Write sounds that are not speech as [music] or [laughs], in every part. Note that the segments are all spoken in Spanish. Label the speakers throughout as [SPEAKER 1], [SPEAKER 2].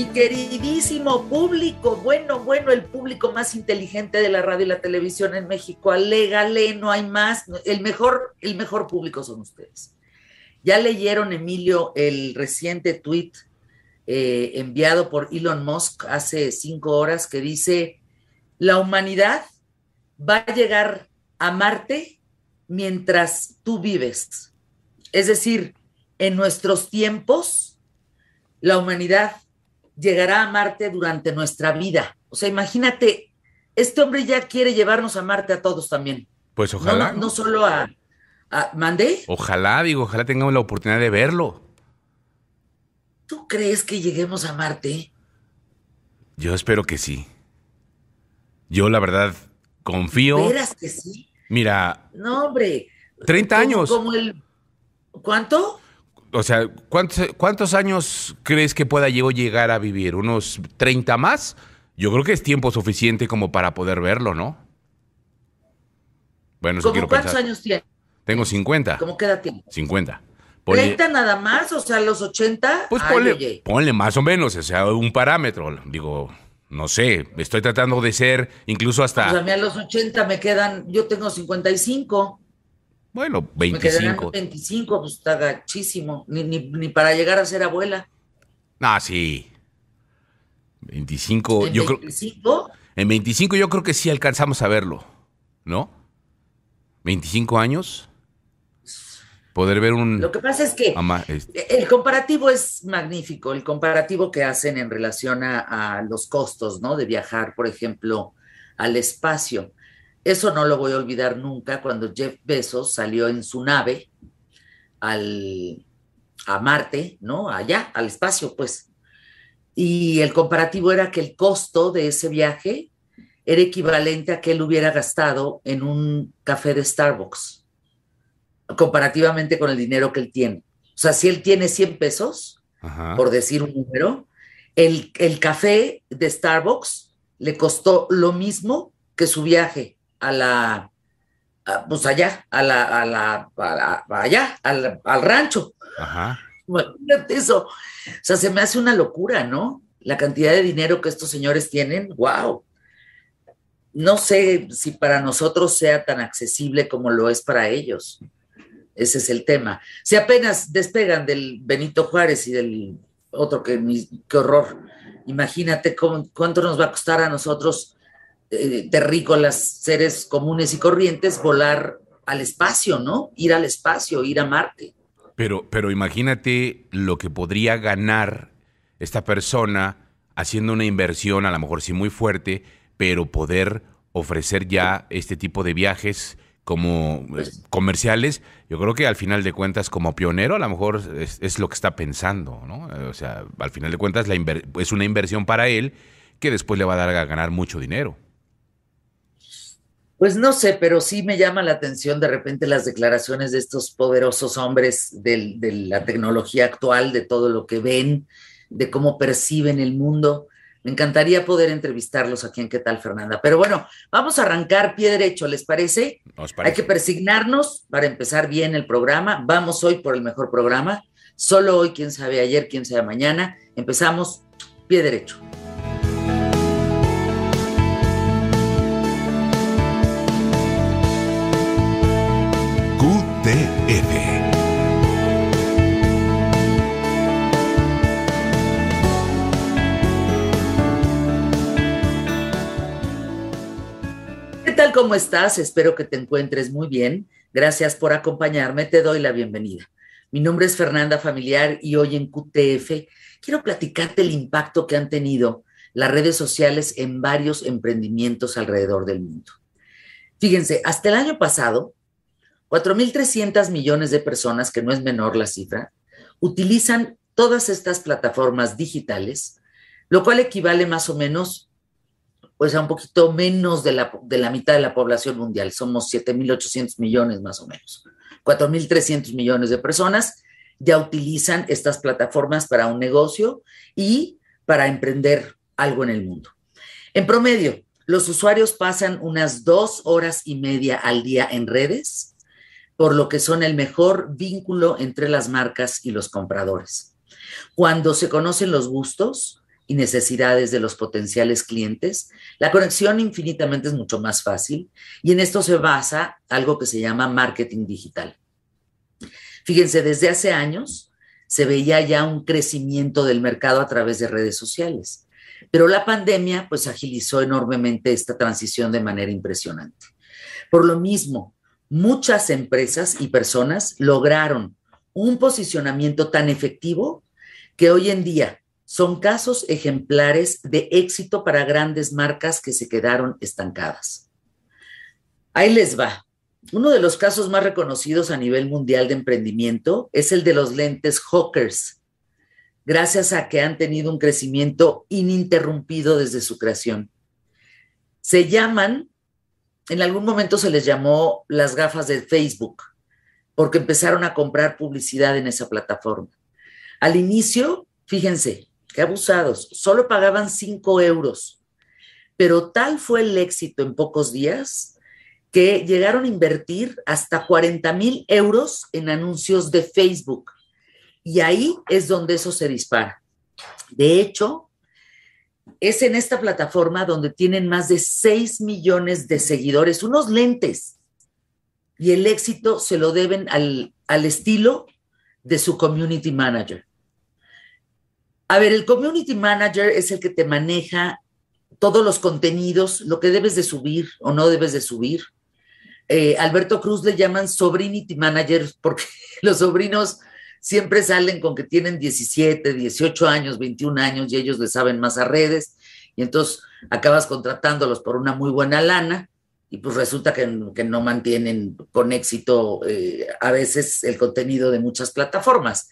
[SPEAKER 1] Mi queridísimo público, bueno, bueno, el público más inteligente de la radio y la televisión en México, alégale, no hay más, el mejor, el mejor público son ustedes. Ya leyeron, Emilio, el reciente tweet eh, enviado por Elon Musk hace cinco horas que dice, la humanidad va a llegar a Marte mientras tú vives. Es decir, en nuestros tiempos, la humanidad llegará a Marte durante nuestra vida. O sea, imagínate, este hombre ya quiere llevarnos a Marte a todos también.
[SPEAKER 2] Pues ojalá.
[SPEAKER 1] No, solo a, a, ¿Mandé?
[SPEAKER 2] Ojalá, digo, ojalá tengamos la oportunidad de verlo.
[SPEAKER 1] ¿Tú crees que lleguemos a Marte?
[SPEAKER 2] Yo espero que sí. Yo, la verdad, confío.
[SPEAKER 1] ¿Esperas que sí?
[SPEAKER 2] Mira.
[SPEAKER 1] No, hombre.
[SPEAKER 2] 30 años.
[SPEAKER 1] Como el, ¿Cuánto?
[SPEAKER 2] O sea, ¿cuántos, ¿cuántos años crees que pueda yo llegar a vivir? ¿Unos 30 más? Yo creo que es tiempo suficiente como para poder verlo, ¿no? Bueno, eso quiero
[SPEAKER 1] ¿Cuántos años tienes?
[SPEAKER 2] Tengo 50.
[SPEAKER 1] ¿Cómo queda tiempo?
[SPEAKER 2] 50.
[SPEAKER 1] Ponle, ¿30 nada más? O sea, los 80.
[SPEAKER 2] Pues ponle, ponle más o menos, o sea, un parámetro. Digo, no sé, estoy tratando de ser incluso hasta...
[SPEAKER 1] Pues a mí a los 80 me quedan, yo tengo 55.
[SPEAKER 2] Bueno, 25.
[SPEAKER 1] Me 25, pues está gachísimo. Ni, ni, para llegar a ser abuela.
[SPEAKER 2] Ah, sí. 25,
[SPEAKER 1] ¿En
[SPEAKER 2] yo
[SPEAKER 1] 25?
[SPEAKER 2] creo. En 25 yo creo que sí alcanzamos a verlo, ¿no? 25 años. Poder ver un...
[SPEAKER 1] Lo que pasa es que el comparativo es magnífico, el comparativo que hacen en relación a, a los costos, ¿no? De viajar, por ejemplo, al espacio. Eso no lo voy a olvidar nunca cuando Jeff Bezos salió en su nave al, a Marte, ¿no? Allá, al espacio, pues. Y el comparativo era que el costo de ese viaje era equivalente a que él hubiera gastado en un café de Starbucks, comparativamente con el dinero que él tiene. O sea, si él tiene 100 pesos, por decir un número, el, el café de Starbucks le costó lo mismo que su viaje a la, pues allá, a la, a la, allá, al, rancho.
[SPEAKER 2] Ajá.
[SPEAKER 1] eso. O sea, se me hace una locura, ¿no? La cantidad de dinero que estos señores tienen, wow. No sé si para nosotros sea tan accesible como lo es para ellos. Ese es el tema. Si apenas despegan del Benito Juárez y del otro que, qué horror. Imagínate cuánto nos va a costar a nosotros eh, terrícolas, seres comunes y corrientes, volar al espacio, ¿no? Ir al espacio, ir a Marte.
[SPEAKER 2] Pero, pero imagínate lo que podría ganar esta persona haciendo una inversión, a lo mejor sí muy fuerte, pero poder ofrecer ya este tipo de viajes como pues comerciales, yo creo que al final de cuentas como pionero a lo mejor es, lo que está pensando, ¿no? O sea, al final de cuentas la es una inversión para él que después le va a dar a ganar mucho dinero.
[SPEAKER 1] Pues no sé, pero sí me llama la atención de repente las declaraciones de estos poderosos hombres de, la tecnología actual, de todo lo que ven, de cómo perciben el mundo. Me encantaría poder entrevistarlos aquí en ¿Qué tal, Fernanda? Pero bueno, vamos a arrancar pie derecho, ¿les parece? Hay que persignarnos para empezar bien el programa. Vamos hoy por el mejor programa. Solo hoy, quién sabe ayer, quién sabe mañana. Empezamos pie derecho. ¿Qué tal? ¿Cómo estás? Espero que te encuentres muy bien. Gracias por acompañarme. Te doy la bienvenida. Mi nombre es Fernanda Familiar y hoy en QTF quiero platicarte el impacto que han tenido las redes sociales en varios emprendimientos alrededor del mundo. Fíjense, hasta el año pasado, 4.300 millones de personas, que no es menor la cifra, utilizan todas estas plataformas digitales, lo cual equivale más o menos pues a un poquito menos de la, de la mitad de la población mundial. Somos 7.800 millones más o menos. 4.300 millones de personas ya utilizan estas plataformas para un negocio y para emprender algo en el mundo. En promedio, los usuarios pasan unas dos horas y media al día en redes por lo que son el mejor vínculo entre las marcas y los compradores. Cuando se conocen los gustos y necesidades de los potenciales clientes, la conexión infinitamente es mucho más fácil y en esto se basa algo que se llama marketing digital. Fíjense, desde hace años se veía ya un crecimiento del mercado a través de redes sociales, pero la pandemia pues agilizó enormemente esta transición de manera impresionante. Por lo mismo, muchas empresas y personas lograron un posicionamiento tan efectivo que hoy en día son casos ejemplares de éxito para grandes marcas que se quedaron estancadas. Ahí les va. Uno de los casos más reconocidos a nivel mundial de emprendimiento es el de los lentes Hawkers, gracias a que han tenido un crecimiento ininterrumpido desde su creación. Se llaman, en algún momento se les llamó las gafas de Facebook, porque empezaron a comprar publicidad en esa plataforma. Al inicio, fíjense, qué abusados, solo pagaban 5 euros, pero tal fue el éxito en pocos días que llegaron a invertir hasta 40 mil euros en anuncios de Facebook. Y ahí es donde eso se dispara. De hecho, es en esta plataforma donde tienen más de 6 millones de seguidores, unos lentes. Y el éxito se lo deben al, al estilo de su community manager. A ver, el community manager es el que te maneja todos los contenidos, lo que debes de subir o no debes de subir, eh, Alberto Cruz le llaman sobrinity managers porque [laughs] los sobrinos siempre salen con que tienen 17, 18 años, 21 años y ellos le saben más a redes y entonces acabas contratándolos por una muy buena lana y pues resulta que, no mantienen con éxito eh, a veces el contenido de muchas plataformas.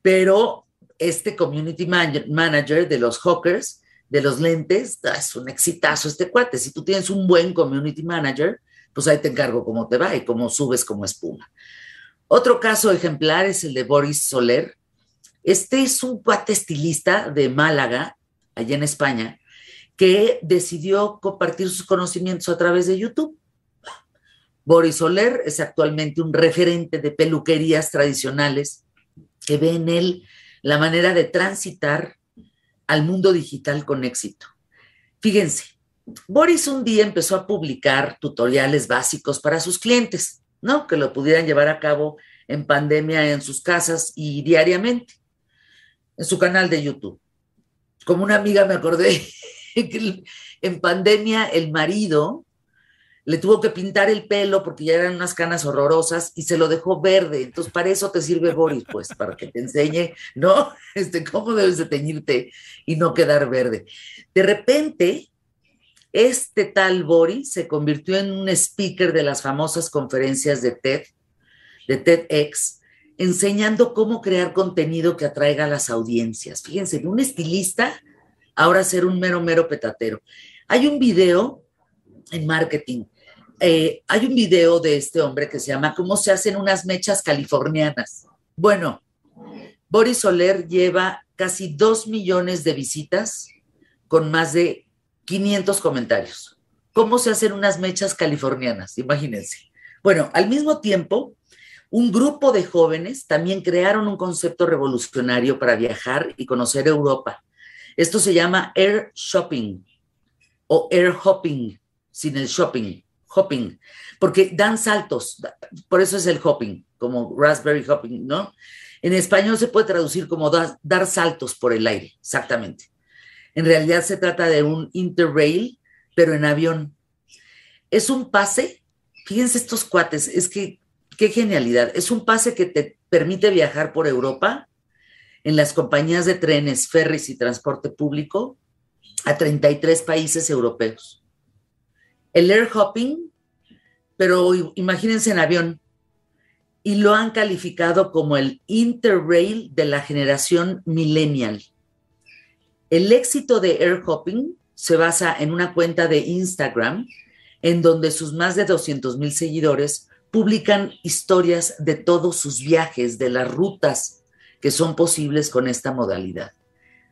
[SPEAKER 1] Pero este community manager de los hawkers, de los lentes, ah, es un exitazo este cuate. Si tú tienes un buen community manager, pues ahí te encargo cómo te va y cómo subes como espuma. Otro caso ejemplar es el de Boris Soler. Este es un cuate estilista de Málaga, allá en España, que decidió compartir sus conocimientos a través de YouTube. Boris Soler es actualmente un referente de peluquerías tradicionales que ve en él la manera de transitar al mundo digital con éxito. Fíjense, Boris un día empezó a publicar tutoriales básicos para sus clientes, ¿no? Que lo pudieran llevar a cabo en pandemia en sus casas y diariamente, en su canal de YouTube. Como una amiga me acordé [laughs] que en pandemia el marido le tuvo que pintar el pelo porque ya eran unas canas horrorosas y se lo dejó verde. Entonces, para eso te sirve Boris, pues, para que te enseñe, ¿no? [laughs] Este, cómo debes de teñirte y no quedar verde. De repente, este tal Boris se convirtió en un speaker de las famosas conferencias de TED, de TEDx, enseñando cómo crear contenido que atraiga a las audiencias. Fíjense, de un estilista ahora ser un mero, mero petatero. Hay un video en marketing, eh, hay un video de este hombre que se llama ¿Cómo se hacen unas mechas californianas? Bueno, Boris Soler lleva casi dos millones de visitas con más de 500 comentarios. ¿Cómo se hacen unas mechas californianas? Imagínense. Bueno, al mismo tiempo, un grupo de jóvenes también crearon un concepto revolucionario para viajar y conocer Europa. Esto se llama air shopping o air hopping, sin el shopping, hopping, porque dan saltos, por eso es el hopping, como raspberry hopping, ¿no? En español se puede traducir como dar saltos por el aire, exactamente. En realidad se trata de un interrail, pero en avión. Es un pase, fíjense estos cuates, es que qué genialidad. Es un pase que te permite viajar por Europa en las compañías de trenes, ferries y transporte público a 33 países europeos. El air hopping, pero imagínense en avión, y lo han calificado como el interrail de la generación millennial. El éxito de Air Hopping se basa en una cuenta de Instagram en donde sus más de 200 mil seguidores publican historias de todos sus viajes, de las rutas que son posibles con esta modalidad.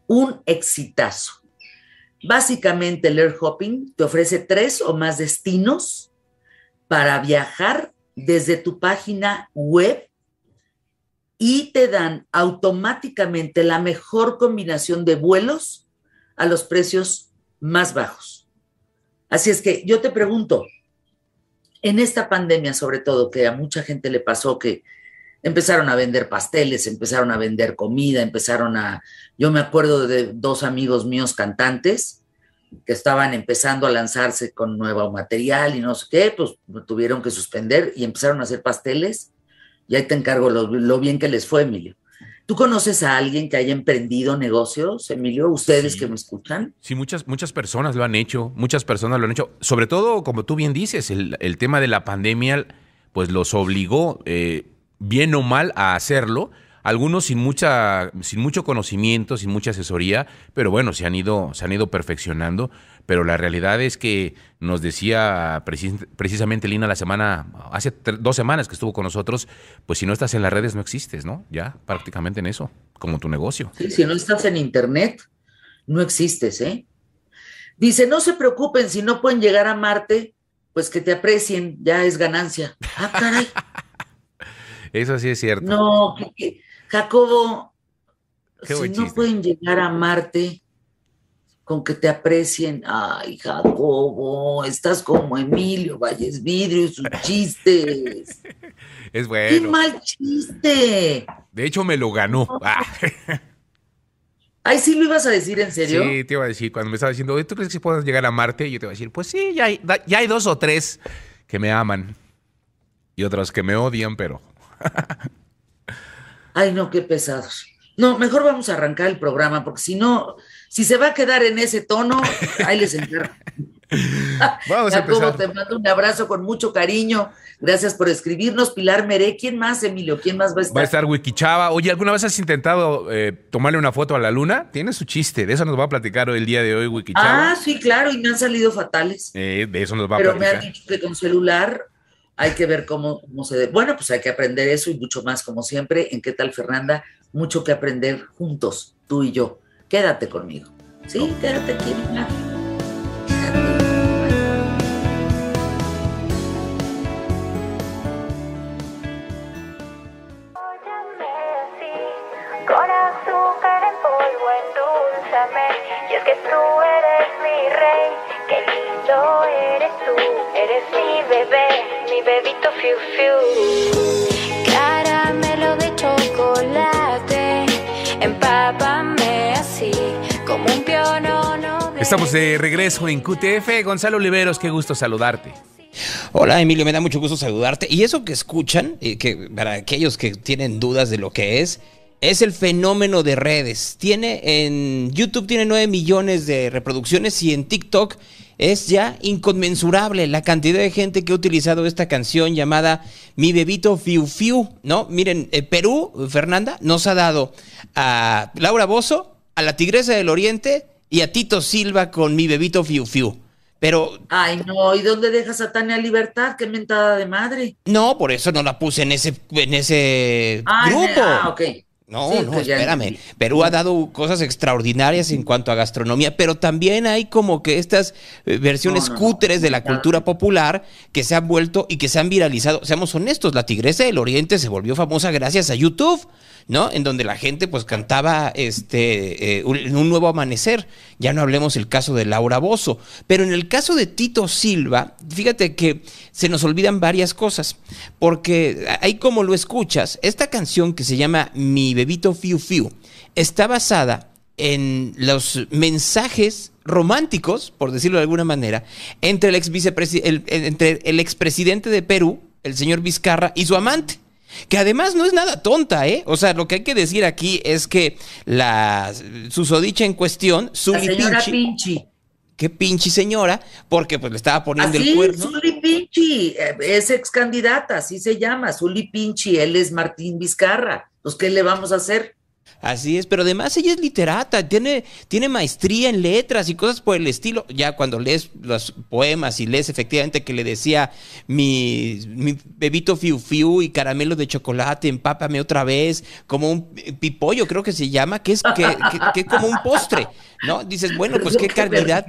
[SPEAKER 1] Un exitazo. Básicamente el Air Hopping te ofrece tres o más destinos para viajar desde tu página web y te dan automáticamente la mejor combinación de vuelos a los precios más bajos. Así es que yo te pregunto, en esta pandemia sobre todo, que a mucha gente le pasó que empezaron a vender pasteles, empezaron a vender comida, empezaron a... Yo me acuerdo de dos amigos míos cantantes que estaban empezando a lanzarse con nuevo material y no sé qué, pues tuvieron que suspender y empezaron a hacer pasteles. Y ahí te encargo lo, bien que les fue, Emilio. ¿Tú conoces a alguien que haya emprendido negocios, Emilio? ¿Ustedes que me escuchan?
[SPEAKER 2] Sí, muchas, muchas personas lo han hecho, muchas personas lo han hecho. Sobre todo, como tú bien dices, el, el tema de la pandemia, pues los obligó. Eh, bien o mal, a hacerlo. Algunos sin mucha, sin mucho conocimiento, sin mucha asesoría, pero bueno, se han ido, se han ido perfeccionando. Pero la realidad es que nos decía precisamente Lina la semana, hace dos semanas que estuvo con nosotros, pues si no estás en las redes no existes, ¿no? Ya prácticamente en eso, como tu negocio.
[SPEAKER 1] Sí, si no estás en internet, no existes, ¿eh? Dice, no se preocupen si no pueden llegar a Marte, pues que te aprecien, ya es ganancia. Ah, caray. [laughs]
[SPEAKER 2] Eso sí es cierto.
[SPEAKER 1] No, Jacobo, si no pueden llegar a Marte con que te aprecien, ay, Jacobo, estás como Emilio Valles Vidrio y sus chistes. [laughs]
[SPEAKER 2] Es bueno.
[SPEAKER 1] ¡Qué mal chiste!
[SPEAKER 2] De hecho, me lo ganó. Ah. [laughs]
[SPEAKER 1] Ay, sí lo ibas a decir en serio.
[SPEAKER 2] Sí, te iba a decir, cuando me estaba diciendo, ¿tú crees que puedas llegar a Marte? Yo te iba a decir, pues sí, ya hay, ya hay dos o tres que me aman y otros que me odian, pero
[SPEAKER 1] Ay, no, qué pesados. No, mejor vamos a arrancar el programa, porque si no, si se va a quedar en ese tono, ahí les encargo. [laughs] Vamos a [laughs] empezar. te mando un abrazo con mucho cariño. Gracias por escribirnos. Pilar Meré, ¿quién más, Emilio? ¿Quién más va a estar?
[SPEAKER 2] Va a estar Wikichava. Oye, ¿alguna vez has intentado eh, tomarle una foto a la luna? Tiene su chiste. De eso nos va a platicar el día de hoy Wikichava.
[SPEAKER 1] Ah, sí, claro, y me han salido fatales.
[SPEAKER 2] Eh, de eso nos va a
[SPEAKER 1] platicar.
[SPEAKER 2] Pero
[SPEAKER 1] me han dicho que con celular hay que ver cómo, cómo se... Bueno, pues hay que aprender eso y mucho más, como siempre. ¿En qué tal, Fernanda? Mucho que aprender juntos, tú y yo. Quédate conmigo. Sí, quédate aquí,
[SPEAKER 3] eres tú, eres mi bebé mi bebito fiu fiu. Caramelo de chocolate, empápame así, como un.
[SPEAKER 2] Estamos de regreso en QTF. Gonzalo Oliveros, qué gusto saludarte.
[SPEAKER 4] Hola Emilio, me da mucho gusto saludarte. Y eso que escuchan, que para aquellos que tienen dudas de lo que es, es el fenómeno de redes. Tiene en YouTube tiene 9 millones de reproducciones y en TikTok es ya inconmensurable la cantidad de gente que ha utilizado esta canción llamada Mi bebito Fiu Fiu, ¿no? Miren, eh, Perú, Fernanda, nos ha dado a Laura Bozo, a la Tigresa del Oriente y a Tito Silva con Mi bebito Fiu Fiu. Pero.
[SPEAKER 1] Ay, no, ¿y dónde dejas a Tania Libertad? Qué mentada de madre.
[SPEAKER 4] No, por eso no la puse en ese, en ese grupo.
[SPEAKER 1] Ah, ok.
[SPEAKER 4] No, no, espérame. Perú ha dado cosas extraordinarias en cuanto a gastronomía, pero también hay como que estas eh, versiones cúteres de la cultura popular que se han vuelto y que se han viralizado. Seamos honestos, la Tigresa del Oriente se volvió famosa gracias a YouTube. ¿No? En donde la gente pues cantaba este, eh, un, nuevo amanecer. Ya no hablemos el caso de Laura Bozo. Pero en el caso de Tito Silva, fíjate que se nos olvidan varias cosas. Porque ahí como lo escuchas, esta canción que se llama Mi bebito Fiu Fiu está basada en los mensajes románticos, por decirlo de alguna manera, entre el, ex entre el expresidente de Perú, el señor Vizcarra, y su amante. Que además no es nada tonta, ¿eh? O sea, lo que hay que decir aquí es que la susodicha en cuestión,
[SPEAKER 1] Zuli la señora Pinchi.
[SPEAKER 4] Qué pinche señora, porque pues le estaba poniendo el cuerno.
[SPEAKER 1] Zuli Pinchi, eh, es ex candidata, así se llama, Zuli Pinchi, él es Martín Vizcarra. Pues, ¿qué le vamos a hacer?
[SPEAKER 4] Así es, pero además ella es literata, tiene, tiene maestría en letras y cosas por el estilo. Ya cuando lees los poemas y lees efectivamente que le decía mi, mi bebito fiu fiu y caramelo de chocolate, empápame otra vez, como un pipollo creo que se llama, que es que, como un postre, ¿no? Dices, bueno, pues qué calidad.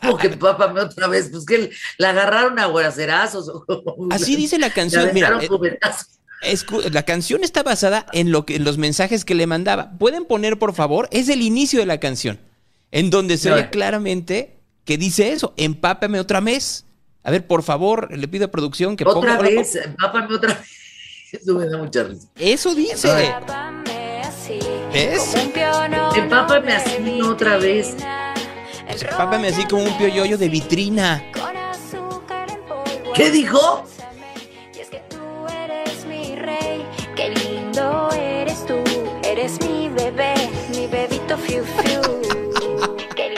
[SPEAKER 1] Como que empápame otra vez, pues que la agarraron a guaracerazos.
[SPEAKER 4] Así dice la canción, mira la canción está basada en, lo que, en los mensajes que le mandaba. ¿Pueden poner, por favor? Es el inicio de la canción. en donde se ve claramente que dice eso, empápame otra vez. A ver, por favor, le pido a producción que
[SPEAKER 1] Otra
[SPEAKER 4] ponga...
[SPEAKER 1] vez, empápame otra vez. [laughs] Eso me da mucha risa.
[SPEAKER 4] Eso dice.
[SPEAKER 3] Empápame así,
[SPEAKER 4] ¿Ves?
[SPEAKER 1] Empápame así, no otra vez.
[SPEAKER 4] Empápame así como un pioyoyo de vitrina.
[SPEAKER 3] Con azúcar en polvo.
[SPEAKER 1] ¿Qué dijo?
[SPEAKER 3] Eres mi bebé, mi bebito fiu fiu.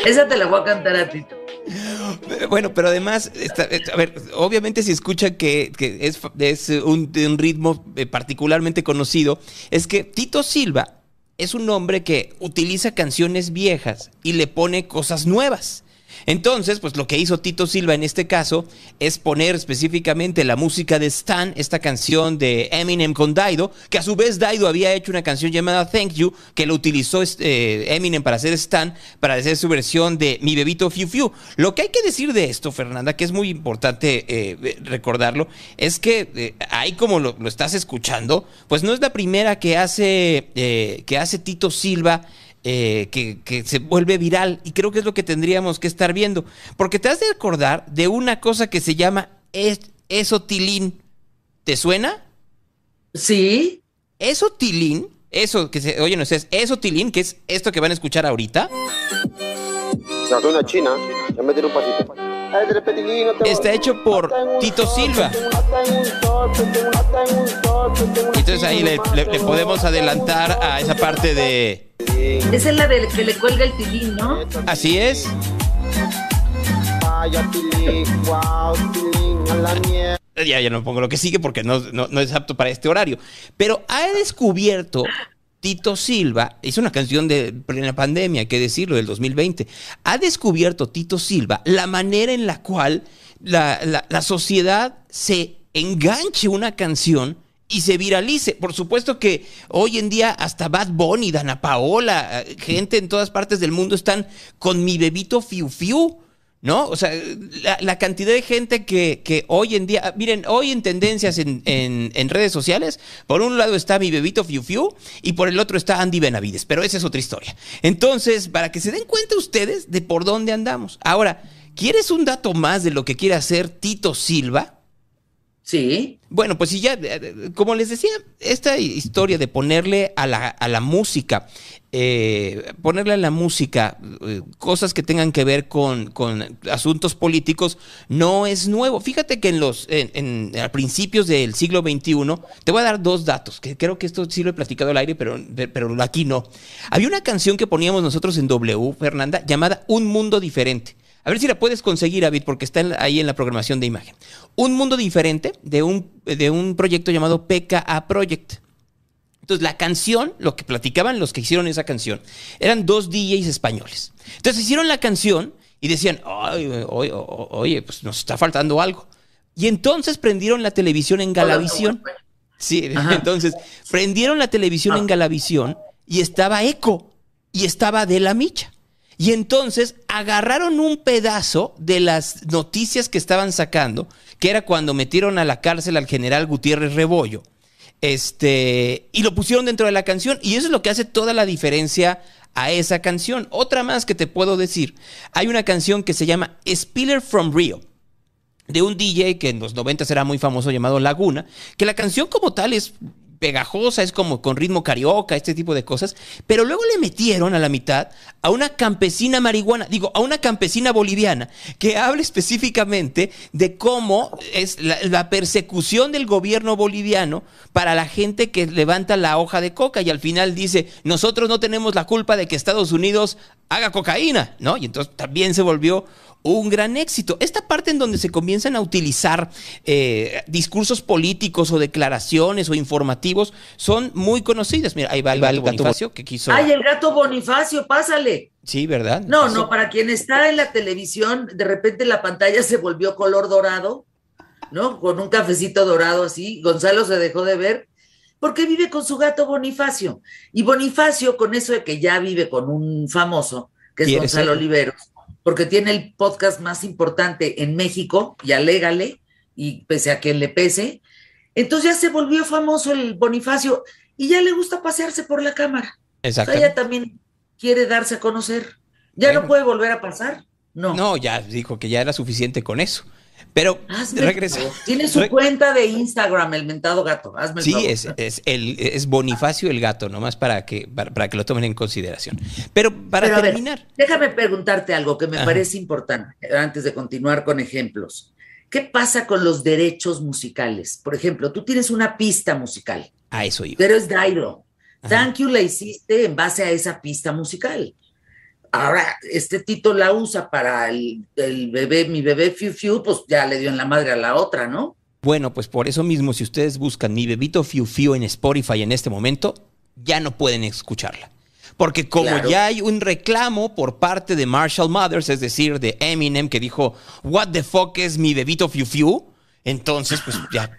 [SPEAKER 3] [laughs]
[SPEAKER 1] Esa te la voy a cantar a ti.
[SPEAKER 4] Eh, Bueno, pero además, está- eh, a ver, obviamente si escuchan que, que es, un, un ritmo eh, particularmente conocido, es que Tito Silva es un hombre que utiliza canciones viejas y le pone cosas nuevas. Entonces, pues lo que hizo Tito Silva en este caso es poner específicamente la música de Stan, esta canción de Eminem con Daido, que a su vez Daido había hecho una canción llamada Thank You, que lo utilizó este, Eminem para hacer Stan, para hacer su versión de Mi Bebito Fiu Fiu. Lo que hay que decir de esto, Fernanda, que es muy importante eh, recordarlo, es que eh, ahí como lo, lo estás escuchando, pues no es la primera que hace, eh, que hace Tito Silva eh, que, que se vuelve viral y creo que es lo que tendríamos que estar viendo. Porque te has de acordar de una cosa que se llama es- esotilín. ¿Te suena?
[SPEAKER 1] Sí,
[SPEAKER 4] Esotilín, eso que se oye, no sé, es esotilín, que es esto que van a escuchar ahorita.
[SPEAKER 5] La zona china, ya me un pasito.
[SPEAKER 4] Está hecho por Tito Silva. Entonces ahí le, le- le podemos adelantar a esa parte de...
[SPEAKER 1] esa es la del que le cuelga el tilín, ¿no?
[SPEAKER 4] Así es. Ya, ya no pongo lo que sigue porque no, no- no es apto para este horario. Pero ha descubierto Tito Silva, hizo una canción de plena pandemia, hay que decirlo, del 2020. Ha descubierto Tito Silva la manera en la cual la, la- la sociedad se enganche una canción y se viralice. Por supuesto que hoy en día hasta Bad Bunny, Dana Paola, eh, gente en todas partes del mundo están con mi bebito Fiu Fiu. ¿No? O sea, la, cantidad de gente que, que hoy en día, miren, hoy en tendencias en, en- en redes sociales, por un lado está mi bebito Fiu Fiu y por el otro está Andy Benavides, pero esa es otra historia. Entonces, para que se den cuenta ustedes de por dónde andamos. Ahora, ¿quieres un dato más de lo que quiere hacer Tito Silva?
[SPEAKER 1] Sí.
[SPEAKER 4] Bueno, pues si ya, eh, como les decía, esta historia de ponerle a la, a la música, eh, ponerle a la música eh, cosas que tengan que ver con, con asuntos políticos, no es nuevo. Fíjate que en los, en, en- a principios del siglo XXI, te voy a dar dos datos, que creo que esto sí lo he platicado al aire, pero, pero aquí no. Había una canción que poníamos nosotros en W, Fernanda, llamada Un Mundo Diferente. A ver si la puedes conseguir, David, porque está en la- ahí en la programación de imagen. Un mundo diferente de un, de un proyecto llamado PKA Project. Entonces, la canción, lo que platicaban los que hicieron esa canción, eran dos DJs españoles. Entonces, hicieron la canción y decían, oye, oye, pues nos está faltando algo. Y entonces prendieron la televisión en Galavisión. Sí, [laughs]
[SPEAKER 1] Ajá.
[SPEAKER 4] entonces prendieron la televisión
[SPEAKER 1] Ah.
[SPEAKER 4] en Galavisión y estaba Eco y estaba Adela Micha. Y entonces agarraron un pedazo de las noticias que estaban sacando, que era cuando metieron a la cárcel al general Gutiérrez Rebollo, este, y lo pusieron dentro de la canción. Y eso es lo que hace toda la diferencia a esa canción. Otra más que te puedo decir, hay una canción que se llama Spiller from Rio de un DJ que en los 90 era muy famoso llamado Laguna, que la canción como tal es pegajosa, es como con ritmo carioca, este tipo de cosas, pero luego le metieron a la mitad a una campesina marihuana, digo, a una campesina boliviana, que habla específicamente de cómo es la, la persecución del gobierno boliviano para la gente que levanta la hoja de coca y al final dice, nosotros no tenemos la culpa de que Estados Unidos haga cocaína, ¿no? Y entonces también se volvió un gran éxito. Esta parte en donde se comienzan a utilizar eh, discursos políticos o declaraciones o informativos son muy conocidas. Mira, ahí va el, gato Bonifacio que quiso.
[SPEAKER 1] Ay, el gato Bonifacio, pásale.
[SPEAKER 4] Sí, ¿verdad?
[SPEAKER 1] No,
[SPEAKER 4] Pasó.
[SPEAKER 1] no, para quien está en la televisión, de repente la pantalla se volvió color dorado, ¿no? Con un cafecito dorado así. Gonzalo se dejó de ver porque vive con su gato Bonifacio. Y Bonifacio, con eso de que ya vive con un famoso, que es Gonzalo
[SPEAKER 4] ser.
[SPEAKER 1] Oliveros, porque tiene el podcast más importante en México, y alégale, y pese a quien le pese, entonces ya se volvió famoso el Bonifacio y ya le gusta pasearse por la cámara. O
[SPEAKER 4] Exacto.
[SPEAKER 1] sea, ella también quiere darse a conocer. ¿Ya
[SPEAKER 4] Bueno.
[SPEAKER 1] no puede volver a pasar? No.
[SPEAKER 4] No, ya dijo que ya era suficiente con eso. Pero
[SPEAKER 1] Hazme el
[SPEAKER 4] regresa.
[SPEAKER 1] favor. Tiene su
[SPEAKER 4] Re-
[SPEAKER 1] cuenta de Instagram, el mentado gato. Hazme el
[SPEAKER 4] Sí,
[SPEAKER 1] favor.
[SPEAKER 4] es, es, el, es Bonifacio el gato, nomás para que, para, para que lo tomen en consideración. Pero para
[SPEAKER 1] Pero a ver,
[SPEAKER 4] terminar.
[SPEAKER 1] déjame preguntarte algo que me
[SPEAKER 4] Ajá.
[SPEAKER 1] parece importante antes de continuar con ejemplos. ¿Qué pasa con los derechos musicales? Por ejemplo, tú tienes una pista musical,
[SPEAKER 4] A eso iba.
[SPEAKER 1] pero es Dairo. Thank You la hiciste en base a esa pista musical. Ahora, este Tito la usa para el, el bebé, mi bebé Fiu Fiu, pues ya le dio en la madre a la otra, ¿no?
[SPEAKER 4] Bueno, pues por eso mismo, si ustedes buscan mi bebito Fiu Fiu en Spotify en este momento, ya no pueden escucharla. Porque como
[SPEAKER 1] Claro.
[SPEAKER 4] ya hay un reclamo por parte de Marshall Mothers, es decir, de Eminem, que dijo, What the fuck es mi bebito Fiu Fiu? Entonces, pues ya,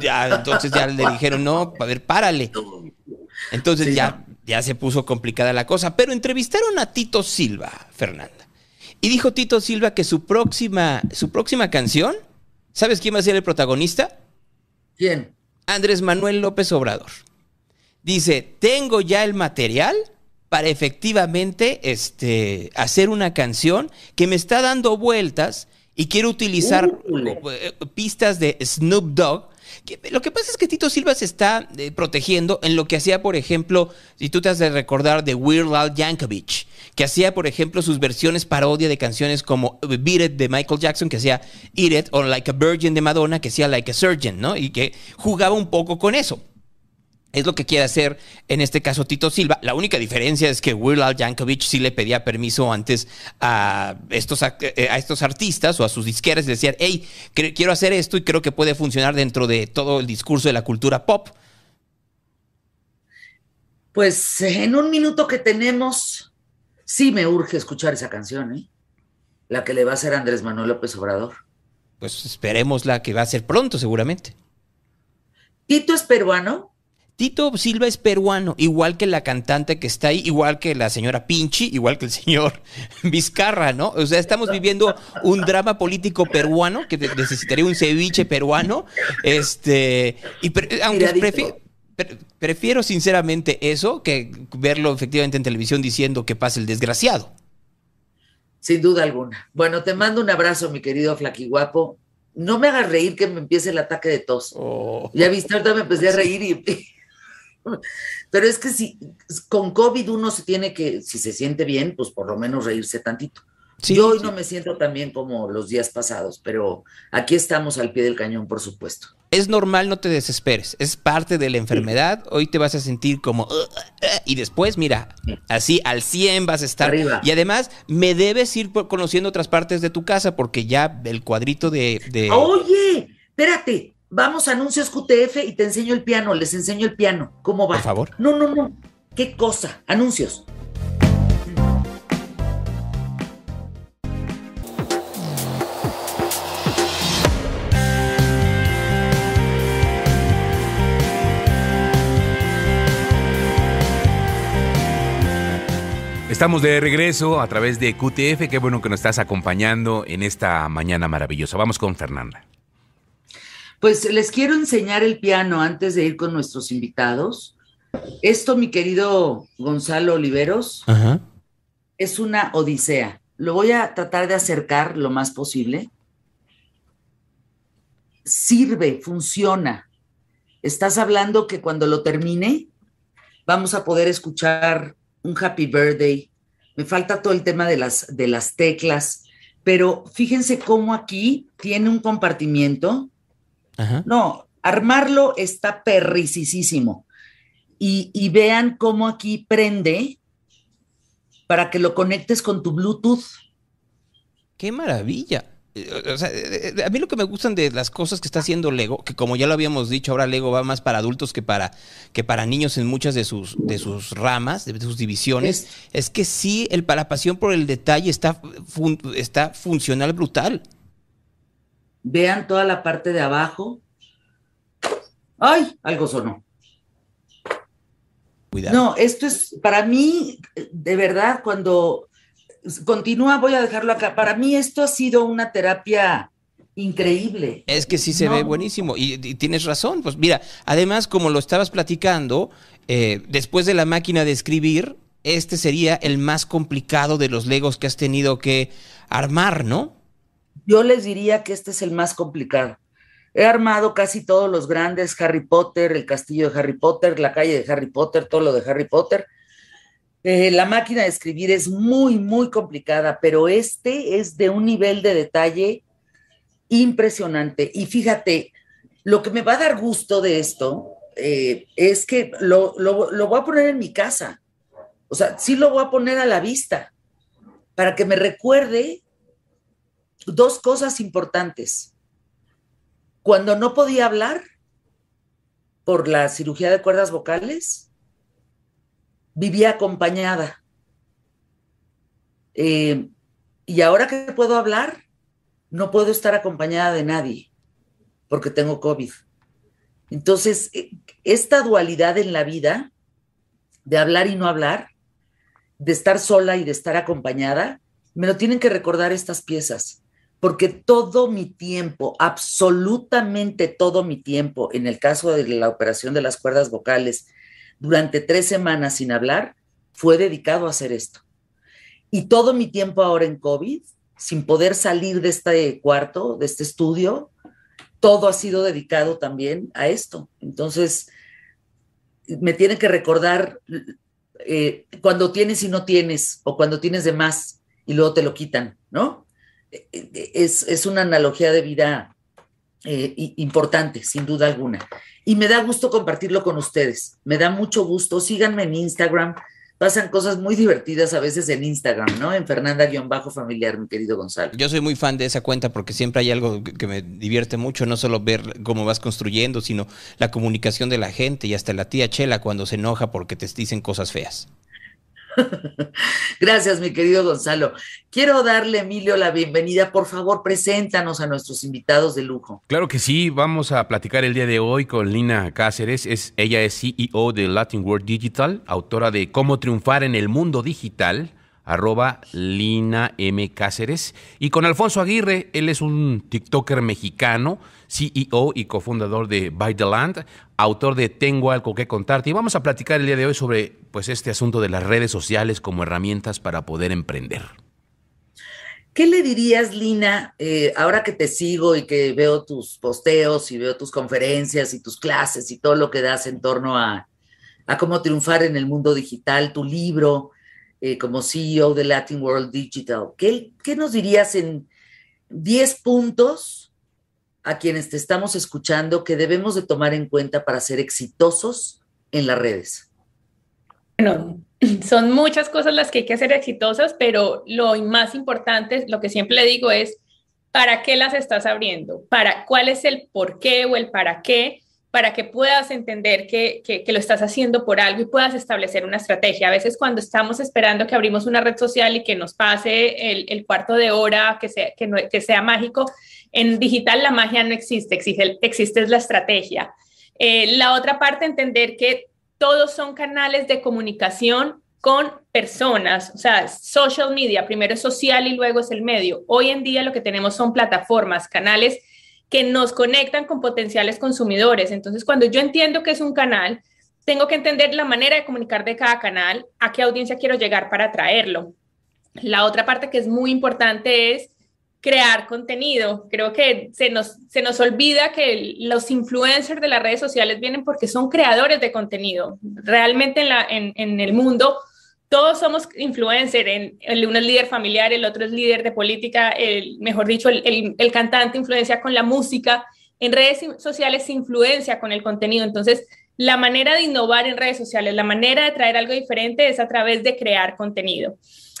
[SPEAKER 4] ya, entonces ya le dijeron, no, a ver, párale. [laughs] Entonces
[SPEAKER 1] Sí,
[SPEAKER 4] ya, ya se puso complicada la cosa. Pero entrevistaron a Tito Silva, Fernanda. Y dijo Tito Silva que su próxima, su próxima canción, ¿sabes quién va a ser el protagonista?
[SPEAKER 1] ¿Quién?
[SPEAKER 4] Andrés Manuel López Obrador. Dice, tengo ya el material para efectivamente este, hacer una canción que me está dando vueltas y quiero utilizar eh, pistas de Snoop Dogg. Lo que pasa es que Tito Silva se está eh, protegiendo en lo que hacía, por ejemplo, si tú te has de recordar de Weird Al Yankovic, que hacía, por ejemplo, sus versiones parodia de canciones como Beat It de Michael Jackson, que hacía Eat It, o Like a Virgin de Madonna, que hacía Like a Surgeon, ¿no? Y que jugaba un poco con eso. Es lo que quiere hacer en este caso Tito Silva. La única diferencia es que Weird Al Yankovic sí le pedía permiso antes a estos, eh, a estos artistas o a sus disqueras y decían, hey, quiero hacer esto y creo que puede funcionar dentro de todo el discurso de la cultura pop.
[SPEAKER 1] Pues en un minuto que tenemos, sí me urge escuchar esa canción, ¿eh? La que le va a hacer Andrés Manuel López Obrador.
[SPEAKER 4] Pues esperemos la que va a ser pronto seguramente.
[SPEAKER 1] Tito es peruano.
[SPEAKER 4] Tito Silva es peruano, igual que la cantante que está ahí, igual que la señora Pinchi, igual que el señor [laughs] Vizcarra, ¿no? O sea, estamos viviendo un drama político peruano que necesitaría un ceviche peruano. Este, y pre- aunque pre- prefiero sinceramente eso que verlo efectivamente en televisión diciendo que pasa el desgraciado.
[SPEAKER 1] Sin duda alguna. Bueno, te mando un abrazo, mi querido Flaquiguapo. No me hagas reír que me empiece el ataque de tos.
[SPEAKER 4] Oh.
[SPEAKER 1] Ya viste, ahorita me empecé a reír y... Pero es que si con COVID uno se tiene que, si se siente bien, pues por lo menos reírse tantito.
[SPEAKER 4] Sí,
[SPEAKER 1] Yo hoy
[SPEAKER 4] sí.
[SPEAKER 1] no me siento tan bien como los días pasados, pero aquí estamos al pie del cañón, por supuesto.
[SPEAKER 4] Es normal, no te desesperes. Es parte de la enfermedad. Hoy te vas a sentir como... Y después, mira, así al 100 vas a estar.
[SPEAKER 1] Arriba.
[SPEAKER 4] Y además, me debes ir conociendo otras partes de tu casa porque ya el cuadrito de... de-
[SPEAKER 1] Oye, espérate, vamos a anuncios QTF y te enseño el piano, les enseño el piano. ¿Cómo va?
[SPEAKER 4] Por favor.
[SPEAKER 1] No, no, no. ¿Qué cosa? Anuncios.
[SPEAKER 2] Estamos de regreso a través de QTF. Qué bueno que nos estás acompañando en esta mañana maravillosa. Vamos con Fernanda.
[SPEAKER 1] Pues les quiero enseñar el piano antes de ir con nuestros invitados. Esto, mi querido Gonzalo Oliveros,
[SPEAKER 4] Ajá.
[SPEAKER 1] es una odisea. Lo voy a tratar de acercar lo más posible. Sirve, funciona. Estás hablando que cuando lo termine vamos a poder escuchar un happy birthday. Me falta todo el tema de las, de las teclas, pero fíjense cómo aquí tiene un compartimiento.
[SPEAKER 4] Ajá.
[SPEAKER 1] No, armarlo está perricisísimo. Y, y vean cómo aquí prende para que lo conectes con tu Bluetooth.
[SPEAKER 4] ¡Qué maravilla! Eh, O sea, eh, eh, a mí lo que me gustan de las cosas que está haciendo Lego, que como ya lo habíamos dicho, ahora Lego va más para adultos que para, que para niños en muchas de sus, de sus ramas, de sus divisiones, es, que sí, el, la pasión por el detalle está, fun- está funcional brutal.
[SPEAKER 1] Vean toda la parte de abajo. ¡Ay! Algo sonó.
[SPEAKER 4] Cuidado.
[SPEAKER 1] No, esto es para mí, de verdad, cuando continúa, voy a dejarlo acá. Para mí esto ha sido una terapia increíble.
[SPEAKER 4] Es que sí se
[SPEAKER 1] No.
[SPEAKER 4] ve buenísimo y, y tienes razón. Pues mira, además como lo estabas platicando, eh, después de la máquina de escribir, este sería el más complicado de los Legos que has tenido que armar, ¿no?
[SPEAKER 1] Yo les diría que este es el más complicado. He armado casi todos los grandes, Harry Potter, el castillo de Harry Potter, la calle de Harry Potter, todo lo de Harry Potter. Eh, la máquina de escribir es muy, muy complicada, pero este es de un nivel de detalle impresionante. Y fíjate, lo que me va a dar gusto de esto eh, es que lo, lo, lo voy a poner en mi casa. O sea, sí lo voy a poner a la vista para que me recuerde dos cosas importantes. Cuando no podía hablar por la cirugía de cuerdas vocales, vivía acompañada. Eh, y ahora que puedo hablar, no puedo estar acompañada de nadie porque tengo COVID. Entonces, eh, esta dualidad en la vida de hablar y no hablar, de estar sola y de estar acompañada, me lo tienen que recordar estas piezas, porque todo mi tiempo, absolutamente todo mi tiempo, en el caso de la operación de las cuerdas vocales, durante tres semanas sin hablar, fue dedicado a hacer esto. Y todo mi tiempo ahora en COVID, sin poder salir de este cuarto, de este estudio, todo ha sido dedicado también a esto. Entonces, me tienen que recordar eh, cuando tienes y no tienes, o cuando tienes de más y luego te lo quitan, ¿no? Es, es una analogía de vida eh, importante, sin duda alguna. Y me da gusto compartirlo con ustedes. Me da mucho gusto. Síganme en Instagram. Pasan cosas muy divertidas a veces en Instagram, ¿no? En Fernanda-familiar, mi querido Gonzalo.
[SPEAKER 4] Yo soy muy fan de esa cuenta porque siempre hay algo que me divierte mucho, no solo ver cómo vas construyendo, sino la comunicación de la gente y hasta la tía Chela cuando se enoja porque te dicen cosas feas. [laughs]
[SPEAKER 1] Gracias, mi querido Gonzalo. Quiero darle, Emilio, la bienvenida. Por favor, preséntanos a nuestros invitados de lujo.
[SPEAKER 2] Claro que sí, vamos a platicar el día de hoy con Lina Cáceres. Es, ella es CEO de Latin World Digital, autora de Cómo triunfar en el mundo digital arroba Lina M. Cáceres. Y con Alfonso Aguirre, él es un TikToker mexicano, CEO y cofundador de By the Land, autor de Tengo algo que contarte. Y vamos a platicar el día de hoy sobre pues, este asunto de las redes sociales como herramientas para poder emprender.
[SPEAKER 1] ¿Qué le dirías, Lina, eh, ahora que te sigo y que veo tus posteos y veo tus conferencias y tus clases y todo lo que das en torno a, a cómo triunfar en el mundo digital, tu libro, eh, como CEO de Latin World Digital. ¿Qué, ¿Qué, nos dirías en 10 puntos a quienes te estamos escuchando que debemos de tomar en cuenta para ser exitosos en las redes?
[SPEAKER 6] Bueno, [clears throat] son muchas cosas las que hay que hacer exitosas, pero lo más importante, lo que siempre digo es, ¿para qué las estás abriendo? ¿Para cuál es el por qué o el para qué? Para que puedas entender que, que, lo estás haciendo por algo y puedas establecer una estrategia. A veces cuando estamos esperando que abrimos una red social y que nos pase el, cuarto de hora, que sea, que, no, que sea mágico, en digital la magia no existe, existe, existe la estrategia. Eh, la otra parte, entender que todos son canales de comunicación con personas, o sea, social media, primero es social y luego es el medio. Hoy en día lo que tenemos son plataformas, canales que nos conectan con potenciales consumidores. Entonces, cuando yo entiendo que es un canal, tengo que entender la manera de comunicar de cada canal, a qué audiencia quiero llegar para atraerlo. La otra parte que es muy importante es crear contenido. Creo que se nos, se nos olvida que los influencers de las redes sociales vienen porque son creadores de contenido. Realmente en, la, en, en el mundo todos somos influencers, el uno es líder familiar, el otro es líder de política, el, mejor dicho, el, cantante influencia con la música, en redes sociales influencia con el contenido, entonces la manera de innovar en redes sociales, la manera de traer algo diferente es a través de crear contenido.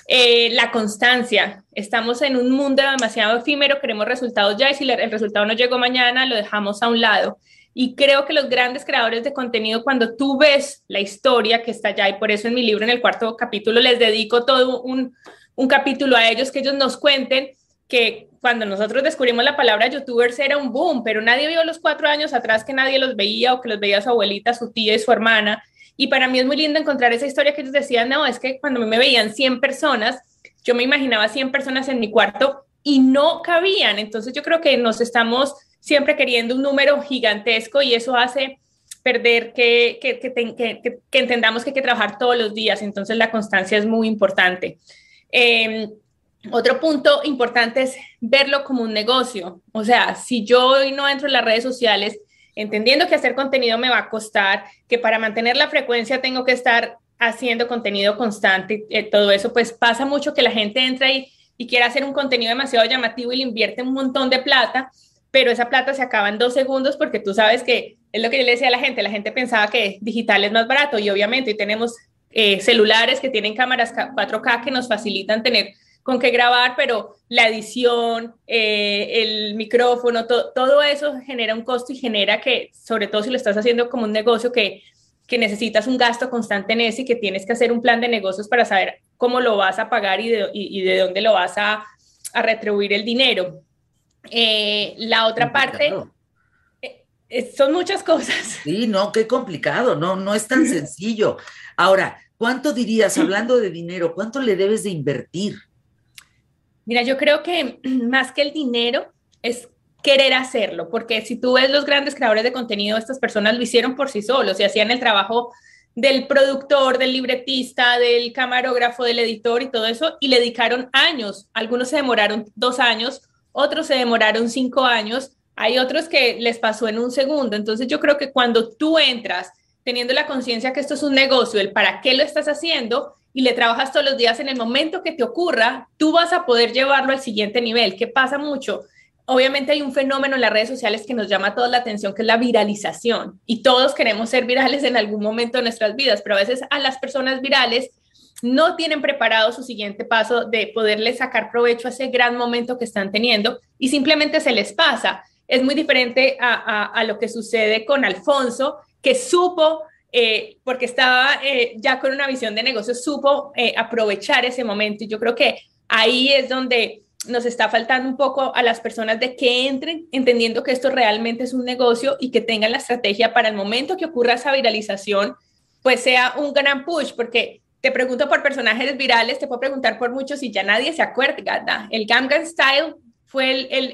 [SPEAKER 6] Eh, la constancia, estamos en un mundo demasiado efímero, queremos resultados ya y si el resultado no llegó mañana, lo dejamos a un lado. Y creo que los grandes creadores de contenido, cuando tú ves la historia que está allá, y por eso en mi libro, en el cuarto capítulo, les dedico todo un, un capítulo a ellos, que ellos nos cuenten que cuando nosotros descubrimos la palabra youtubers era un boom, pero nadie vio los cuatro años atrás que nadie los veía o que los veía su abuelita, su tía y su hermana. Y para mí es muy lindo encontrar esa historia que ellos decían, no, es que cuando me veían 100 personas, yo me imaginaba 100 personas en mi cuarto y no cabían. Entonces yo creo que nos estamos siempre queriendo un número gigantesco y eso hace perder que, que, entendamos que hay que trabajar todos los días, entonces la constancia es muy importante. Eh, otro punto importante es verlo como un negocio. O sea, si yo hoy no entro en las redes sociales, entendiendo que hacer contenido me va a costar, que para mantener la frecuencia tengo que estar haciendo contenido constante, eh, todo eso, pues pasa mucho que la gente entra y, y quiere hacer un contenido demasiado llamativo y le invierte un montón de plata, pero esa plata se acaba en dos segundos porque tú sabes que es lo que yo le decía a la gente, la gente pensaba que digital es más barato y obviamente hoy tenemos eh, celulares que tienen cámaras 4K que nos facilitan tener con qué grabar, pero la edición, eh, el micrófono, todo eso genera un costo y genera que, sobre todo si lo estás haciendo como un negocio, que, que necesitas un gasto constante en ese y que tienes que hacer un plan de negocios para saber cómo lo vas a pagar y de, y, de dónde lo vas a, a retribuir el dinero. Eh, la otra parte... Eh, son muchas cosas.
[SPEAKER 1] Sí, no, qué complicado, no, no es tan [laughs] sencillo. Ahora, ¿cuánto dirías, hablando de dinero, cuánto le debes de invertir?
[SPEAKER 6] Mira, yo creo que [clears throat] más que el dinero es querer hacerlo, porque si tú ves los grandes creadores de contenido, estas personas lo hicieron por sí solos y hacían el trabajo del productor, del libretista, del camarógrafo, del editor y todo eso, y le dedicaron años. Algunos se demoraron dos años, otros se demoraron cinco años, hay otros que les pasó en un segundo. Entonces yo creo que cuando tú entras teniendo la conciencia que esto es un negocio, el para qué lo estás haciendo, y le trabajas todos los días en el momento que te ocurra, tú vas a poder llevarlo al siguiente nivel. ¿Qué pasa mucho? Obviamente hay un fenómeno en las redes sociales que nos llama toda la atención, que es la viralización. Y todos queremos ser virales en algún momento de nuestras vidas, pero a veces a las personas virales no tienen preparado su siguiente paso de poderle sacar provecho a ese gran momento que están teniendo y simplemente se les pasa. Es muy diferente a, a lo que sucede con Alfonso, que supo eh, porque estaba eh, ya con una visión de negocio, supo eh, aprovechar ese momento. Y yo creo que ahí es donde nos está faltando un poco a las personas de que entren entendiendo que esto realmente es un negocio y que tengan la estrategia para el momento que ocurra esa viralización, pues sea un gran push, porque te pregunto por personajes virales, te puedo preguntar por muchos y ya nadie se acuerda. El Gangnam Style fue el, el,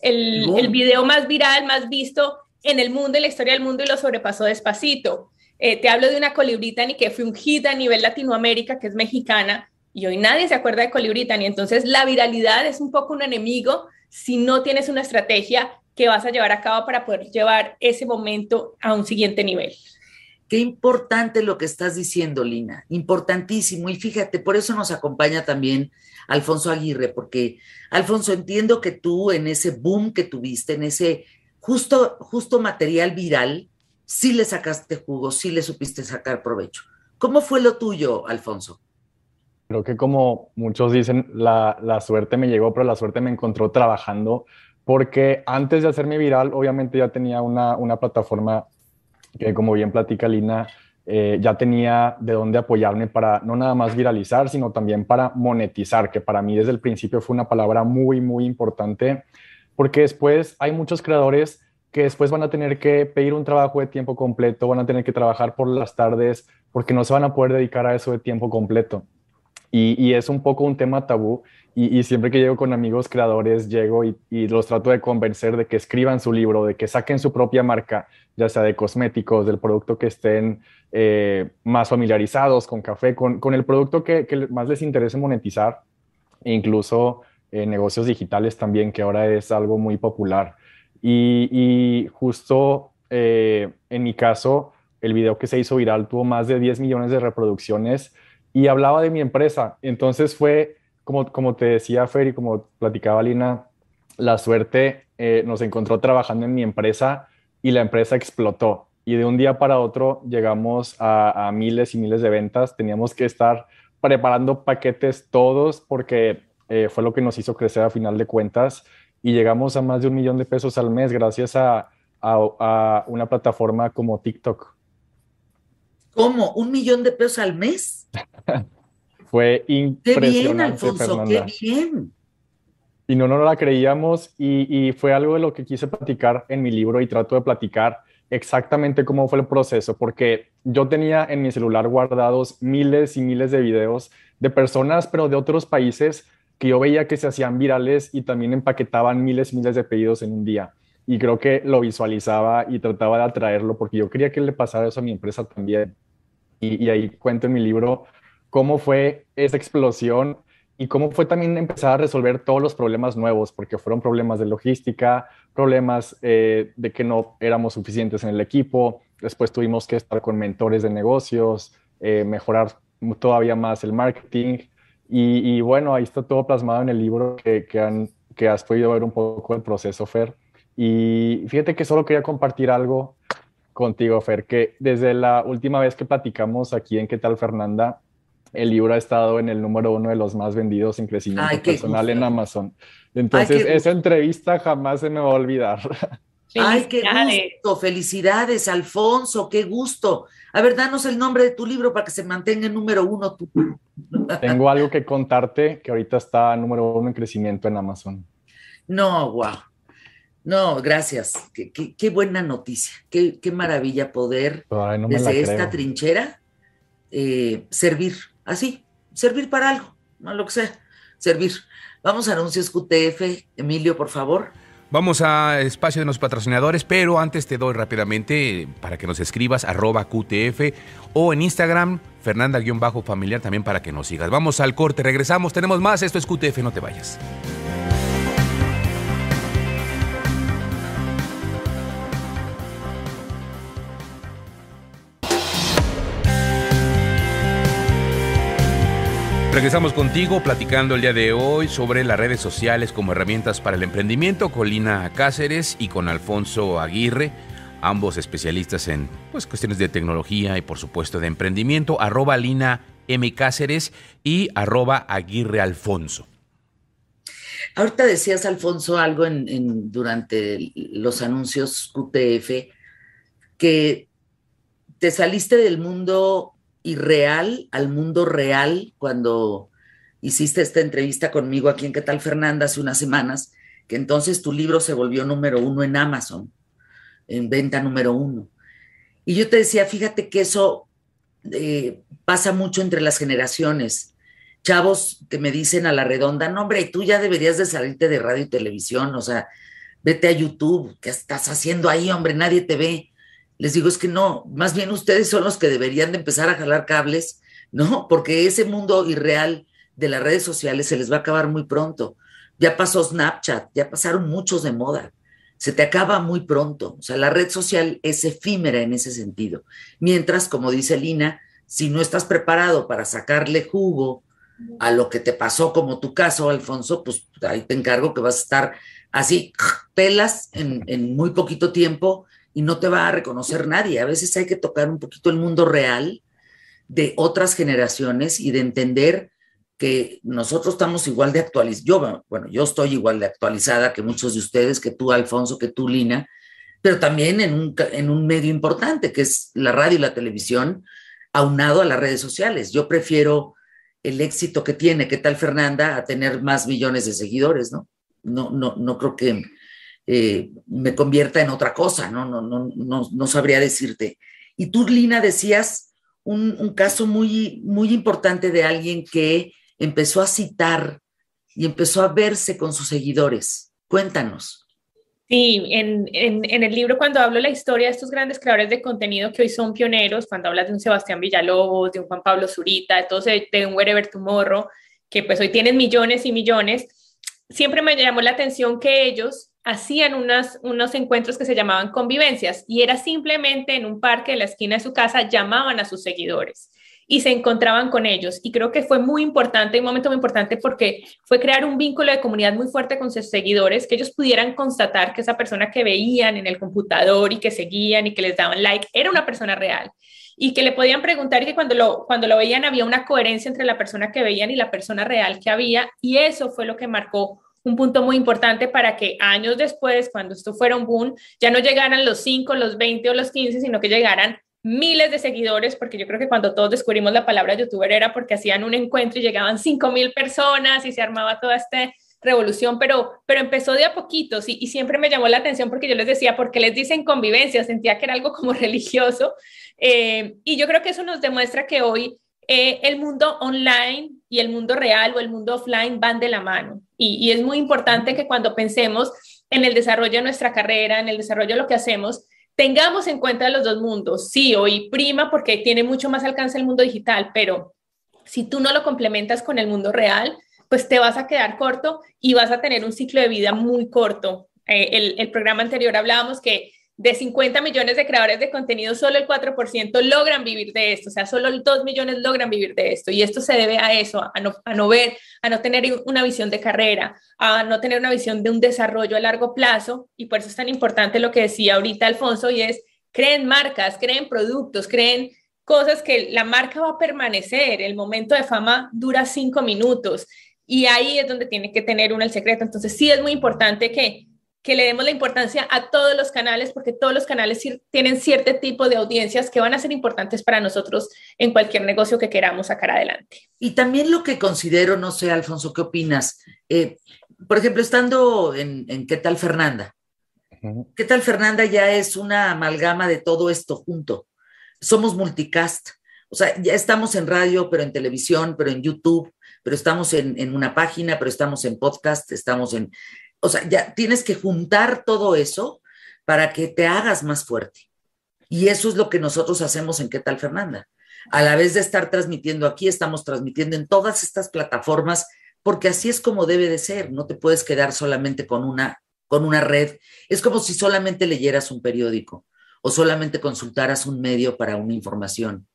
[SPEAKER 6] el, el, video más viral, más visto en el mundo, en la historia del mundo y lo sobrepasó despacito. Eh, te hablo de una Colibritani que fue un hit a nivel Latinoamérica, que es mexicana, y hoy nadie se acuerda de Colibritani. Entonces, la viralidad es un poco un enemigo si no tienes una estrategia que vas a llevar a cabo para poder llevar ese momento a un siguiente nivel.
[SPEAKER 1] Qué importante lo que estás diciendo, Lina, importantísimo. Y fíjate, por eso nos acompaña también Alfonso Aguirre, porque Alfonso, entiendo que tú en ese boom que tuviste, en ese justo, justo material viral, sí le sacaste jugo, sí le supiste sacar provecho. ¿Cómo fue lo tuyo, Alfonso?
[SPEAKER 7] Creo que como muchos dicen, la, la, suerte me llegó, pero la suerte me encontró trabajando, porque antes de hacerme viral, obviamente ya tenía una, una plataforma que, como bien platica Lina, eh, ya tenía de dónde apoyarme para no nada más viralizar, sino también para monetizar, que para mí desde el principio fue una palabra muy, muy importante, porque después hay muchos creadores que después van a tener que pedir un trabajo de tiempo completo, van a tener que trabajar por las tardes, porque no se van a poder dedicar a eso de tiempo completo. Y, es un poco un tema tabú. Y, siempre que llego con amigos creadores, llego y, los trato de convencer de que escriban su libro, de que saquen su propia marca, ya sea de cosméticos, del producto que estén eh, más familiarizados con café, con, el producto que, más les interese monetizar, e incluso eh, negocios digitales también, que ahora es algo muy popular. Y, justo eh, en mi caso, el video que se hizo viral tuvo más de 10 millones de reproducciones y hablaba de mi empresa. Entonces fue, como, como te decía Fer y como platicaba Lina, la suerte eh, nos encontró trabajando en mi empresa y la empresa explotó. Y de un día para otro llegamos a, miles y miles de ventas. Teníamos que estar preparando paquetes todos porque eh, fue lo que nos hizo crecer a final de cuentas y llegamos a más de un millón de pesos al mes gracias a, a, una plataforma como TikTok.
[SPEAKER 1] ¿Cómo? ¿Un millón de pesos al mes? [laughs]
[SPEAKER 7] Fue impresionante. Qué bien, Alfonso, qué bien. Y no, no la creíamos y, fue algo de lo que quise platicar en mi libro y trato de platicar exactamente cómo fue el proceso, porque yo tenía en mi celular guardados miles y miles de videos de personas, pero de otros países que yo veía que se hacían virales y también empaquetaban miles y miles de pedidos en un día. y creo que lo visualizaba y trataba de atraerlo porque yo quería que le pasara eso a mi empresa también. Y ahí cuento en mi libro cómo fue esa explosión y cómo fue también empezar a resolver todos los problemas nuevos, porque fueron problemas de logística, problemas eh, de que no éramos suficientes en el equipo, después tuvimos que estar con mentores de negocios, eh, mejorar todavía más el marketing, y, y, bueno, ahí está todo plasmado en el libro que, que, han, que has podido ver un poco el proceso, Fer. Y fíjate que solo quería compartir algo contigo, Fer, que desde la última vez que platicamos aquí en ¿Qué tal, Fernanda? El libro ha estado en el número uno de los más vendidos en crecimiento personal en Amazon. Entonces, esa entrevista jamás se me va a olvidar. [laughs]
[SPEAKER 1] Ay, qué gusto, felicidades, Alfonso, qué gusto. A ver, danos el nombre de tu libro para que se mantenga en número uno. [laughs]
[SPEAKER 7] Tengo algo que contarte que ahorita está número uno en crecimiento en Amazon.
[SPEAKER 1] No, wow. No, gracias. Qué, buena noticia. Qué, maravilla poder desde esta trinchera eh, servir así, servir para algo, no lo que sea, servir. Vamos a anuncios QTF, Emilio, por favor.
[SPEAKER 2] Vamos a espacio de los patrocinadores, pero antes te doy rápidamente para que nos escribas arroba QTF o en Instagram, Fernanda-familiar también para que nos sigas. Vamos al corte, regresamos, tenemos más, esto es QTF, no te vayas. Regresamos contigo platicando el día de hoy sobre las redes sociales como herramientas para el emprendimiento con Lina Cáceres y con Alfonso Aguirre, ambos especialistas en pues, cuestiones de tecnología y por supuesto de emprendimiento, arroba Lina M. Cáceres y arroba Aguirre Alfonso.
[SPEAKER 1] Ahorita decías, Alfonso, algo en, durante los anuncios QTF, que te saliste del mundo irreal al mundo real cuando hiciste esta entrevista conmigo aquí en ¿Qué tal Fernanda? hace unas semanas, que entonces tu libro se volvió número uno en Amazon, en venta número uno. Y yo te decía, fíjate que eso eh, pasa mucho entre las generaciones. Chavos que me dicen a la redonda, no hombre, tú ya deberías de salirte de radio y televisión, o sea, vete a YouTube, ¿qué estás haciendo ahí, hombre? Nadie te ve les digo, es que no, más bien ustedes son los que deberían de empezar a jalar cables, ¿no? Porque ese mundo irreal de las redes sociales se les va a acabar muy pronto. Ya pasó Snapchat, ya pasaron muchos de moda. Se te acaba muy pronto. O sea, la red social es efímera en ese sentido. Mientras, como dice Lina, si no estás preparado para sacarle jugo a lo que te pasó, como tu caso, Alfonso, pues ahí te encargo que vas a estar así, pelas en, en muy poquito tiempo y no te va a reconocer nadie. A veces hay que tocar un poquito el mundo real de otras generaciones y de entender que nosotros estamos igual de actualizados. Yo, bueno, yo estoy igual de actualizada que muchos de ustedes, que tú, Alfonso, que tú, Lina, pero también en un, en un medio importante que es la radio y la televisión, aunado a las redes sociales. Yo prefiero el éxito que tiene, ¿qué tal Fernanda?, a tener más millones de seguidores, ¿no? No, no, no creo que eh, me convierta en otra cosa, ¿no? No, no, no, no sabría decirte. Y tú, Lina, decías un, caso muy, muy importante de alguien que empezó a citar y empezó a verse con sus seguidores. Cuéntanos.
[SPEAKER 6] Sí, en, en, el libro cuando hablo la historia de estos grandes creadores de contenido que hoy son pioneros, cuando hablas de un Sebastián Villalobos, de un Juan Pablo Zurita, de, de un Wherever Tomorrow, que pues hoy tienen millones y millones, siempre me llamó la atención que ellos hacían unos encuentros que se llamaban convivencias y era simplemente en un parque de la esquina de su casa, llamaban a sus seguidores y se encontraban con ellos. Y creo que fue muy importante, un momento muy importante porque fue crear un vínculo de comunidad muy fuerte con sus seguidores, que ellos pudieran constatar que esa persona que veían en el computador y que seguían y que les daban like era una persona real y que le podían preguntar y que cuando lo, cuando lo veían había una coherencia entre la persona que veían y la persona real que había y eso fue lo que marcó un punto muy importante para que años después, cuando esto fuera un boom, ya no llegaran los 5, los 20 o los 15, sino que llegaran miles de seguidores, porque yo creo que cuando todos descubrimos la palabra youtuber era porque hacían un encuentro y llegaban 5 mil personas y se armaba toda esta revolución, pero, pero empezó de a poquitos y, siempre me llamó la atención porque yo les decía, porque les dicen convivencia? Sentía que era algo como [laughs] religioso eh, y yo creo que eso nos demuestra que hoy eh, el mundo online y el mundo real o el mundo offline van de la mano. Y, es muy importante que cuando pensemos en el desarrollo de nuestra carrera, en el desarrollo de lo que hacemos, tengamos en cuenta los dos mundos. Sí, hoy prima porque tiene mucho más alcance el mundo digital, pero si tú no lo complementas con el mundo real, pues te vas a quedar corto y vas a tener un ciclo de vida muy corto. Eh, el, el programa anterior hablábamos que de 50 millones de creadores de contenido, solo el 4% logran vivir de esto, o sea, solo 2 millones logran vivir de esto. Y esto se debe a eso, a no, a no ver, a no tener una visión de carrera, a no tener una visión de un desarrollo a largo plazo. Y por eso es tan importante lo que decía ahorita Alfonso, y es, creen marcas, creen productos, creen cosas que la marca va a permanecer. El momento de fama dura cinco minutos y ahí es donde tiene que tener uno el secreto. Entonces sí es muy importante que que le demos la importancia a todos los canales, porque todos los canales tienen cierto tipo de audiencias que van a ser importantes para nosotros en cualquier negocio que queramos sacar adelante.
[SPEAKER 1] Y también lo que considero, no sé, Alfonso, ¿qué opinas? Eh, por ejemplo, estando en, ¿Qué tal Fernanda? ¿Qué tal Fernanda? Ya es una amalgama de todo esto junto. Somos multicast. O sea, ya estamos en radio, pero en televisión, pero en YouTube, pero estamos en, en una página, pero estamos en podcast, estamos en o sea, ya tienes que juntar todo eso para que te hagas más fuerte. Y eso es lo que nosotros hacemos en ¿Qué tal Fernanda? A la vez de estar transmitiendo aquí, estamos transmitiendo en todas estas plataformas, porque así es como debe de ser. No te puedes quedar solamente con una, con una red. Es como si solamente leyeras un periódico o solamente consultaras un medio para una información.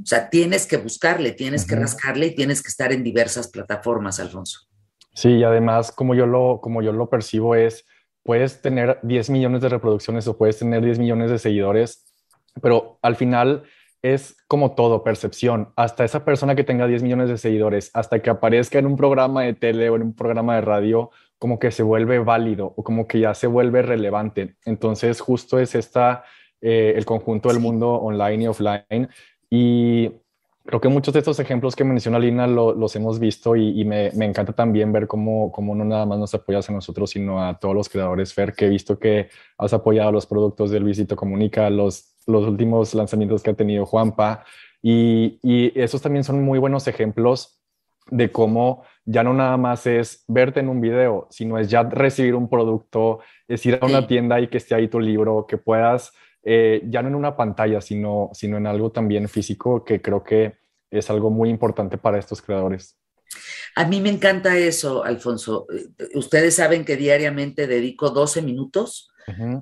[SPEAKER 1] O sea, tienes que buscarle, tienes que rascarle y tienes que estar en diversas plataformas, Alfonso.
[SPEAKER 7] Sí, y además, como yo lo, como yo lo percibo, es, puedes tener 10 millones de reproducciones o puedes tener 10 millones de seguidores, pero al final es como todo, percepción. Hasta esa persona que tenga 10 millones de seguidores, hasta que aparezca en un programa de tele o en un programa de radio, como que se vuelve válido o como que ya se vuelve relevante. Entonces, justo es esta, eh, el conjunto del mundo online y offline. Y creo que muchos de estos ejemplos que menciona Lina los hemos visto y, me, encanta también ver cómo, cómo, no nada más nos apoyas a nosotros, sino a todos los creadores, Fer, que he visto que has apoyado los productos de Luisito Comunica, los, los últimos lanzamientos que ha tenido Juanpa, y, y esos también son muy buenos ejemplos de cómo ya no nada más es verte en un video, sino es ya recibir un producto, es ir a una tienda y que esté ahí tu libro, que puedas eh, ya no en una pantalla, sino, sino en algo también físico, que creo que es algo muy importante para estos creadores.
[SPEAKER 1] A mí me encanta eso, Alfonso. Eh, ustedes saben que diariamente dedico 12 minutos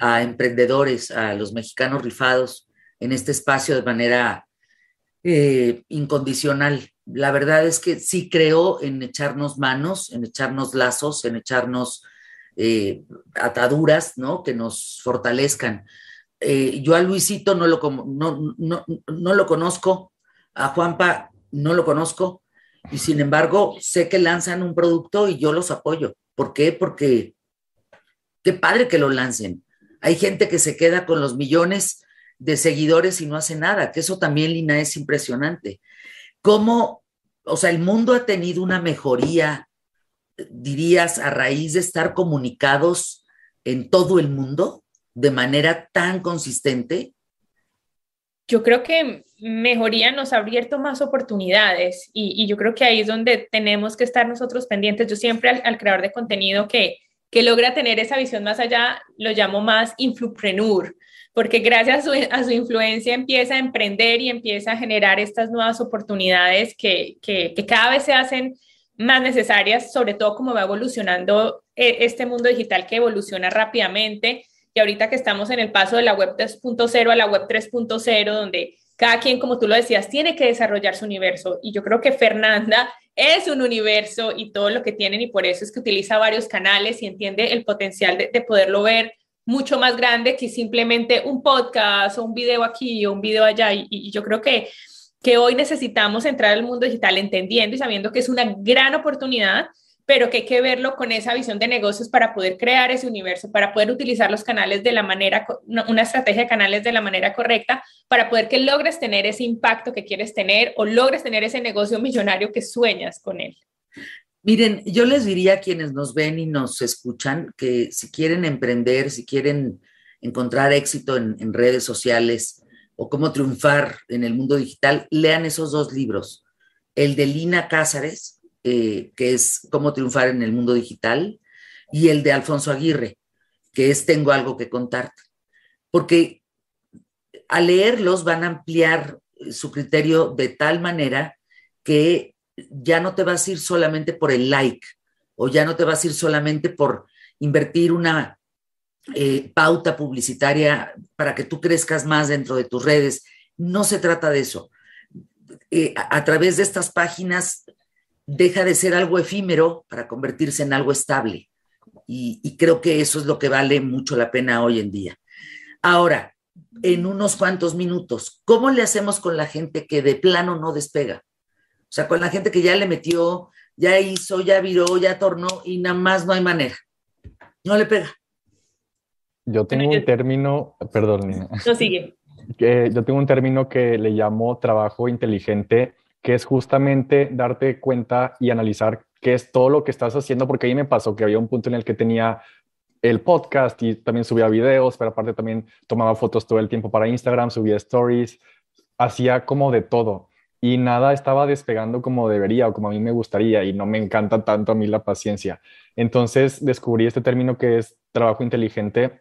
[SPEAKER 1] a emprendedores, a los mexicanos rifados en este espacio de manera eh, incondicional. La verdad es que sí creo en echarnos manos, en echarnos lazos, en echarnos ataduras, ¿no? Que nos fortalezcan. Eh, yo a Luisito no lo, no, no, lo conozco, a Juanpa no lo conozco, y sin embargo sé que lanzan un producto y yo los apoyo. ¿Por qué? Porque qué padre que lo lancen. Hay gente que se queda con los millones de seguidores y no hace nada, que eso también, Lina, es impresionante. ¿Cómo, o sea, el mundo ha tenido una mejoría, dirías, a raíz de estar comunicados en todo el mundo? De manera tan consistente?
[SPEAKER 6] Yo creo que mejoría nos ha abierto más oportunidades y, yo creo que ahí es donde tenemos que estar nosotros pendientes. Yo siempre al, creador de contenido que, que logra tener esa visión más allá, lo llamo más influpreneur, porque gracias a su, a su, influencia empieza a emprender y empieza a generar estas nuevas oportunidades que, que, que, cada vez se hacen más necesarias, sobre todo como va evolucionando eh, este mundo digital que evoluciona rápidamente y ahorita que estamos en el paso de la web 2.0 a la web 3.0, donde cada quien, como tú lo decías, tiene que desarrollar su universo. Y yo creo que Fernanda es un universo y todo lo que tienen y por eso es que utiliza varios canales y entiende el potencial de, poderlo ver mucho más grande que simplemente un podcast o un video aquí o un video allá. Y, y yo creo que, que hoy necesitamos entrar al mundo digital entendiendo y sabiendo que es una gran oportunidad pero que hay que verlo con esa visión de negocios para poder crear ese universo, para poder utilizar los canales de la manera, una estrategia de canales de la manera correcta, para poder que logres tener ese impacto que quieres tener o logres tener ese negocio millonario que sueñas con él.
[SPEAKER 1] Miren, yo les diría a quienes nos ven y nos escuchan que si quieren emprender, si quieren encontrar éxito en, en redes sociales o cómo triunfar en el mundo digital, lean esos dos libros. El de Lina Cázares, eh, que es Cómo triunfar en el mundo digital, y el de Alfonso Aguirre, que es Tengo algo que contarte. Porque al leerlos van a ampliar su criterio de tal manera que ya no te vas a ir solamente por el like o ya no te vas a ir solamente por invertir una eh, pauta publicitaria para que tú crezcas más dentro de tus redes. No se trata de eso. Eh, a, a través de estas páginas deja de ser algo efímero para convertirse en algo estable. Y, y, creo que eso es lo que vale mucho la pena hoy en día. Ahora, en unos cuantos minutos, ¿cómo le hacemos con la gente que de plano no despega? O sea, con la gente que ya le metió, ya hizo, ya viró, ya tornó y nada más no hay manera. No le pega.
[SPEAKER 7] Yo tengo un término, perdón, Nina.
[SPEAKER 6] No sigue. [laughs]
[SPEAKER 7] Que yo tengo un término que le llamo trabajo inteligente, que es justamente darte cuenta y analizar qué es todo lo que estás haciendo, porque ahí me pasó que había un punto en el que tenía el podcast y también subía videos, pero aparte también tomaba fotos todo el tiempo para Instagram, subía stories, hacía como de todo y nada estaba despegando como debería o como a mí me gustaría y no me encanta tanto a mí la paciencia. Entonces descubrí este término que es trabajo inteligente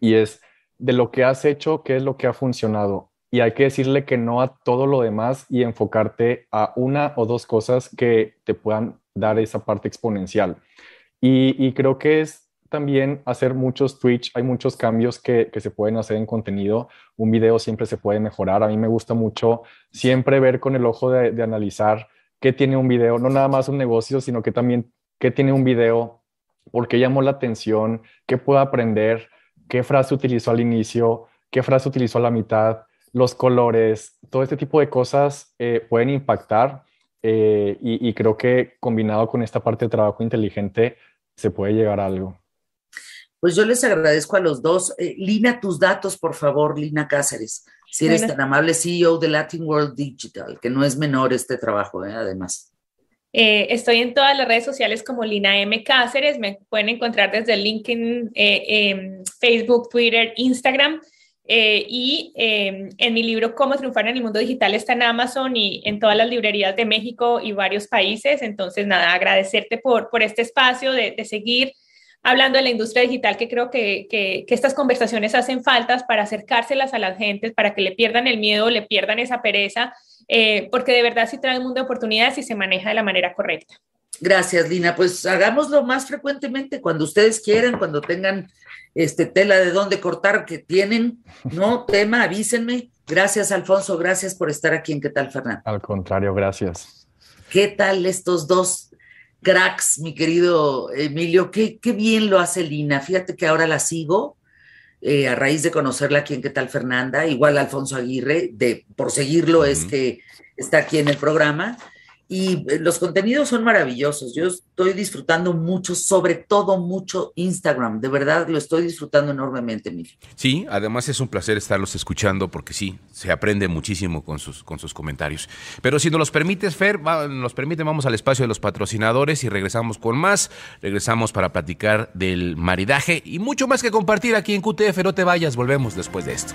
[SPEAKER 7] y es de lo que has hecho, qué es lo que ha funcionado. Y hay que decirle que no a todo lo demás y enfocarte a una o dos cosas que te puedan dar esa parte exponencial. Y, creo que es también hacer muchos Twitch, hay muchos cambios que, que, se pueden hacer en contenido, un video siempre se puede mejorar, a mí me gusta mucho siempre ver con el ojo de, de analizar qué tiene un video, no nada más un negocio, sino que también qué tiene un video, por qué llamó la atención, qué puedo aprender, qué frase utilizó al inicio, qué frase utilizó a la mitad, los colores, todo este tipo de cosas eh, pueden impactar eh, y, y creo que combinado con esta parte de trabajo inteligente se puede llegar a algo.
[SPEAKER 1] Pues yo les agradezco a los dos. Eh, Lina, tus datos, por favor, Lina Cáceres. Si eres tan amable, CEO de Latin World Digital, que no es menor este trabajo, ¿eh? además.
[SPEAKER 6] Eh, estoy en todas las redes sociales como Lina M. Cáceres. Me pueden encontrar desde LinkedIn, eh, Facebook, Twitter, Instagram. Y en mi libro Cómo triunfar en el mundo digital está en Amazon y en todas las librerías de México y varios países. Entonces, nada, agradecerte por, por este espacio de, de seguir hablando de la industria digital, que creo que, que, que, estas conversaciones hacen faltas para acercárselas a las gentes, para que le pierdan el miedo, le pierdan esa pereza, eh, porque de verdad sí trae un mundo de oportunidades y se maneja de la manera correcta.
[SPEAKER 1] Gracias, Lina. Pues hagámoslo más frecuentemente, cuando ustedes quieran, cuando tengan este, tela de dónde cortar que tienen, ¿no? [laughs] Tema, avísenme. Gracias, Alfonso. Gracias por estar aquí en ¿Qué tal, Fernando?
[SPEAKER 7] Al contrario, gracias.
[SPEAKER 1] ¿Qué tal estos dos cracks, mi querido Emilio, qué, qué, bien lo hace Lina. Fíjate que ahora la sigo eh, a raíz de conocerla aquí en ¿Qué tal Fernanda? Igual Alfonso Aguirre, de, por seguirlo uh -huh. es que está aquí en el programa. Y eh, los contenidos son maravillosos. Yo estoy disfrutando mucho, sobre todo mucho Instagram. De verdad, lo estoy disfrutando enormemente, Emilio.
[SPEAKER 2] Sí, además es un placer estarlos escuchando porque sí, se aprende muchísimo con sus, con sus comentarios. Pero si nos los permites, Fer, nos permite, vamos al espacio de los patrocinadores y regresamos con más. Regresamos para platicar del maridaje y mucho más que compartir aquí en QTF. No te vayas, volvemos después de esto.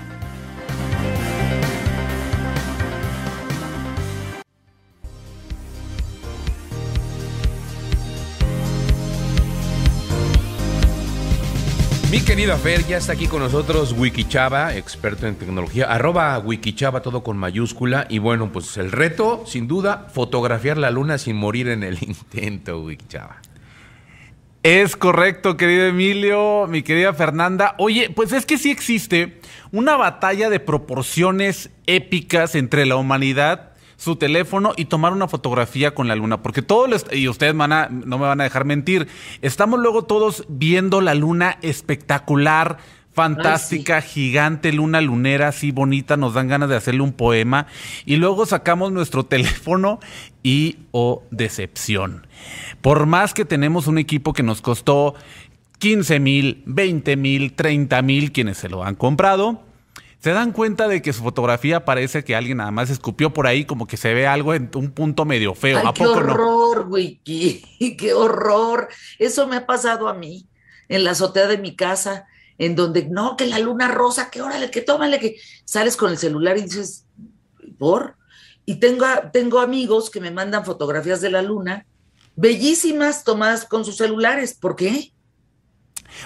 [SPEAKER 2] Mi querida Fer, ya está aquí con nosotros Wikichava, experto en tecnología, arroba Wikichava todo con mayúscula. Y bueno, pues el reto, sin duda, fotografiar la luna sin morir en el [laughs] intento, Wikichava.
[SPEAKER 8] Es correcto, querido Emilio, mi querida Fernanda. Oye, pues es que sí existe una batalla de proporciones épicas entre la humanidad su teléfono y tomar una fotografía con la luna, porque todos, los, y ustedes van a, no me van a dejar mentir, estamos luego todos viendo la luna espectacular, fantástica, Ay, sí. gigante, luna lunera, así bonita, nos dan ganas de hacerle un poema, y luego sacamos nuestro [laughs] teléfono y, oh, decepción. Por más que tenemos un equipo que nos costó 15 mil, 20 mil, 30 mil, quienes se lo han comprado, se dan cuenta de que su fotografía parece que alguien nada más escupió por ahí, como que se ve algo en un punto medio feo.
[SPEAKER 1] Ay,
[SPEAKER 8] ¿A
[SPEAKER 1] qué
[SPEAKER 8] poco
[SPEAKER 1] horror,
[SPEAKER 8] no?
[SPEAKER 1] Wiki, [laughs] qué horror. Eso me ha pasado a mí en la azotea de mi casa, en donde no, que la luna rosa, que órale, que tómale, que sales con el celular y dices, ¿por? Y tengo, tengo amigos que me mandan fotografías de la luna, bellísimas tomadas con sus celulares. ¿Por qué?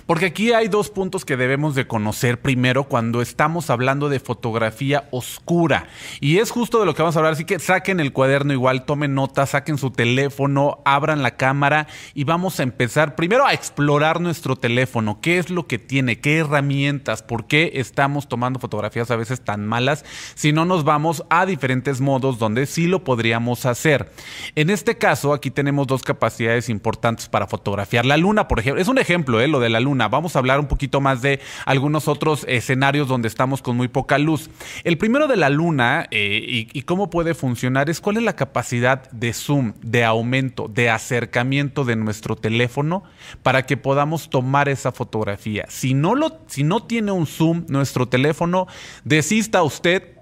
[SPEAKER 8] Porque aquí hay dos puntos que debemos de conocer primero cuando estamos hablando de fotografía oscura. Y es justo de lo que vamos a hablar. Así que saquen el cuaderno igual, tomen nota, saquen su teléfono, abran la cámara y vamos a empezar primero a explorar nuestro teléfono. ¿Qué es lo que tiene? ¿Qué herramientas? ¿Por qué estamos tomando fotografías a veces tan malas si no nos vamos a diferentes modos donde sí lo podríamos hacer? En este caso, aquí tenemos dos capacidades importantes para fotografiar. La luna, por ejemplo, es un ejemplo, ¿eh? lo de la luna. Vamos a hablar un poquito más de algunos otros escenarios donde estamos con muy poca luz. El primero de la luna eh, y, y, cómo puede funcionar es cuál es la capacidad de zoom, de aumento, de acercamiento de nuestro teléfono para que podamos tomar esa fotografía. Si no, lo, si no tiene un zoom nuestro teléfono, desista usted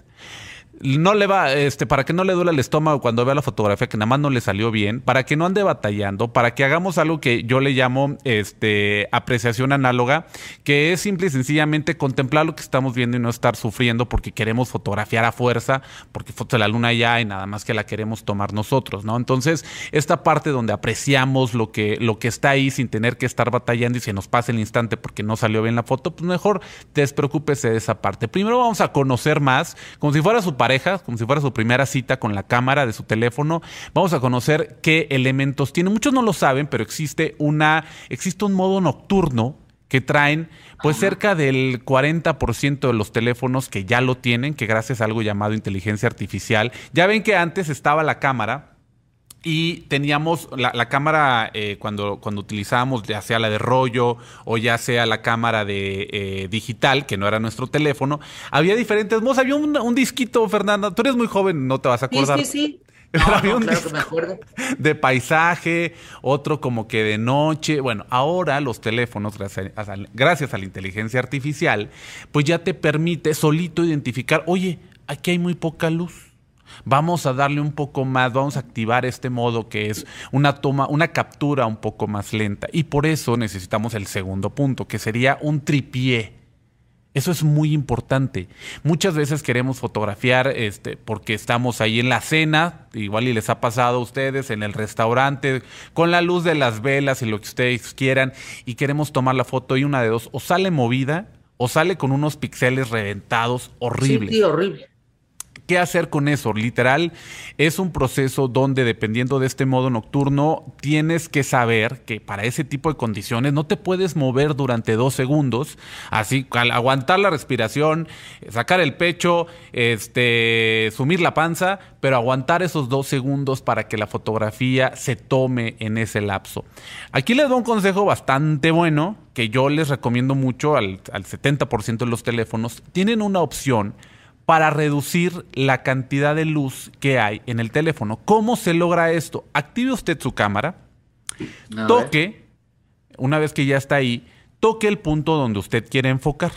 [SPEAKER 8] no le va, este, para que no le duele el estómago cuando vea la fotografía que nada más no le salió bien, para que no ande batallando, para que hagamos algo que yo le llamo este, apreciación análoga, que es simple y sencillamente contemplar lo que estamos viendo y no estar sufriendo porque queremos fotografiar a fuerza, porque foto de la luna ya hay, nada más que la queremos tomar nosotros, ¿no? Entonces, esta parte donde apreciamos lo que, lo que está ahí sin tener que estar batallando y se nos pasa el instante porque no salió bien la foto, pues mejor despreocúpese de esa parte. Primero vamos a conocer más, como si fuera su pareja, como si fuera su primera cita con la cámara de su teléfono. Vamos a conocer qué elementos tiene. Muchos no lo saben, pero existe una, existe un modo nocturno que traen pues cerca del 40% de los teléfonos que ya lo tienen, que gracias a algo llamado inteligencia artificial. Ya ven que antes estaba la cámara y teníamos la, la cámara eh, cuando, cuando utilizábamos ya sea la de rollo o ya sea la cámara de eh, digital, que no era nuestro teléfono, había diferentes modos. Había un, un, disquito, Fernanda, tú eres muy joven, no te vas a acordar.
[SPEAKER 1] Sí, sí, sí. [laughs]
[SPEAKER 8] Pero
[SPEAKER 1] No,
[SPEAKER 8] había
[SPEAKER 1] no,
[SPEAKER 8] un
[SPEAKER 1] claro
[SPEAKER 8] disco
[SPEAKER 1] que me acuerdo.
[SPEAKER 8] de paisaje, otro como que de noche. Bueno, ahora los teléfonos, gracias a, gracias a la inteligencia artificial, pues ya te permite solito identificar, oye, aquí hay muy poca luz. Vamos a darle un poco más, vamos a activar este modo que es una toma, una captura un poco más lenta. Y por eso necesitamos el segundo punto, que sería un tripié. Eso es muy importante. Muchas veces queremos fotografiar este, porque estamos ahí en la cena, igual y les ha pasado a ustedes, en el restaurante, con la luz de las velas y lo que ustedes quieran, y queremos tomar la foto y una de dos, o sale movida o sale con unos píxeles reventados horribles.
[SPEAKER 1] Sí, sí, horrible.
[SPEAKER 8] ¿Qué hacer con eso? Literal, es un proceso donde dependiendo de este modo nocturno, tienes que saber que para ese tipo de condiciones no te puedes mover durante dos segundos, así al aguantar la respiración, sacar el pecho, este, sumir la panza, pero aguantar esos dos segundos para que la fotografía se tome en ese lapso. Aquí les doy un consejo bastante bueno que yo les recomiendo mucho al, al 70% de los teléfonos. Tienen una opción para reducir la cantidad de luz que hay en el teléfono. ¿Cómo se logra esto? Active usted su cámara, toque, una vez que ya está ahí, toque el punto donde usted quiere enfocar.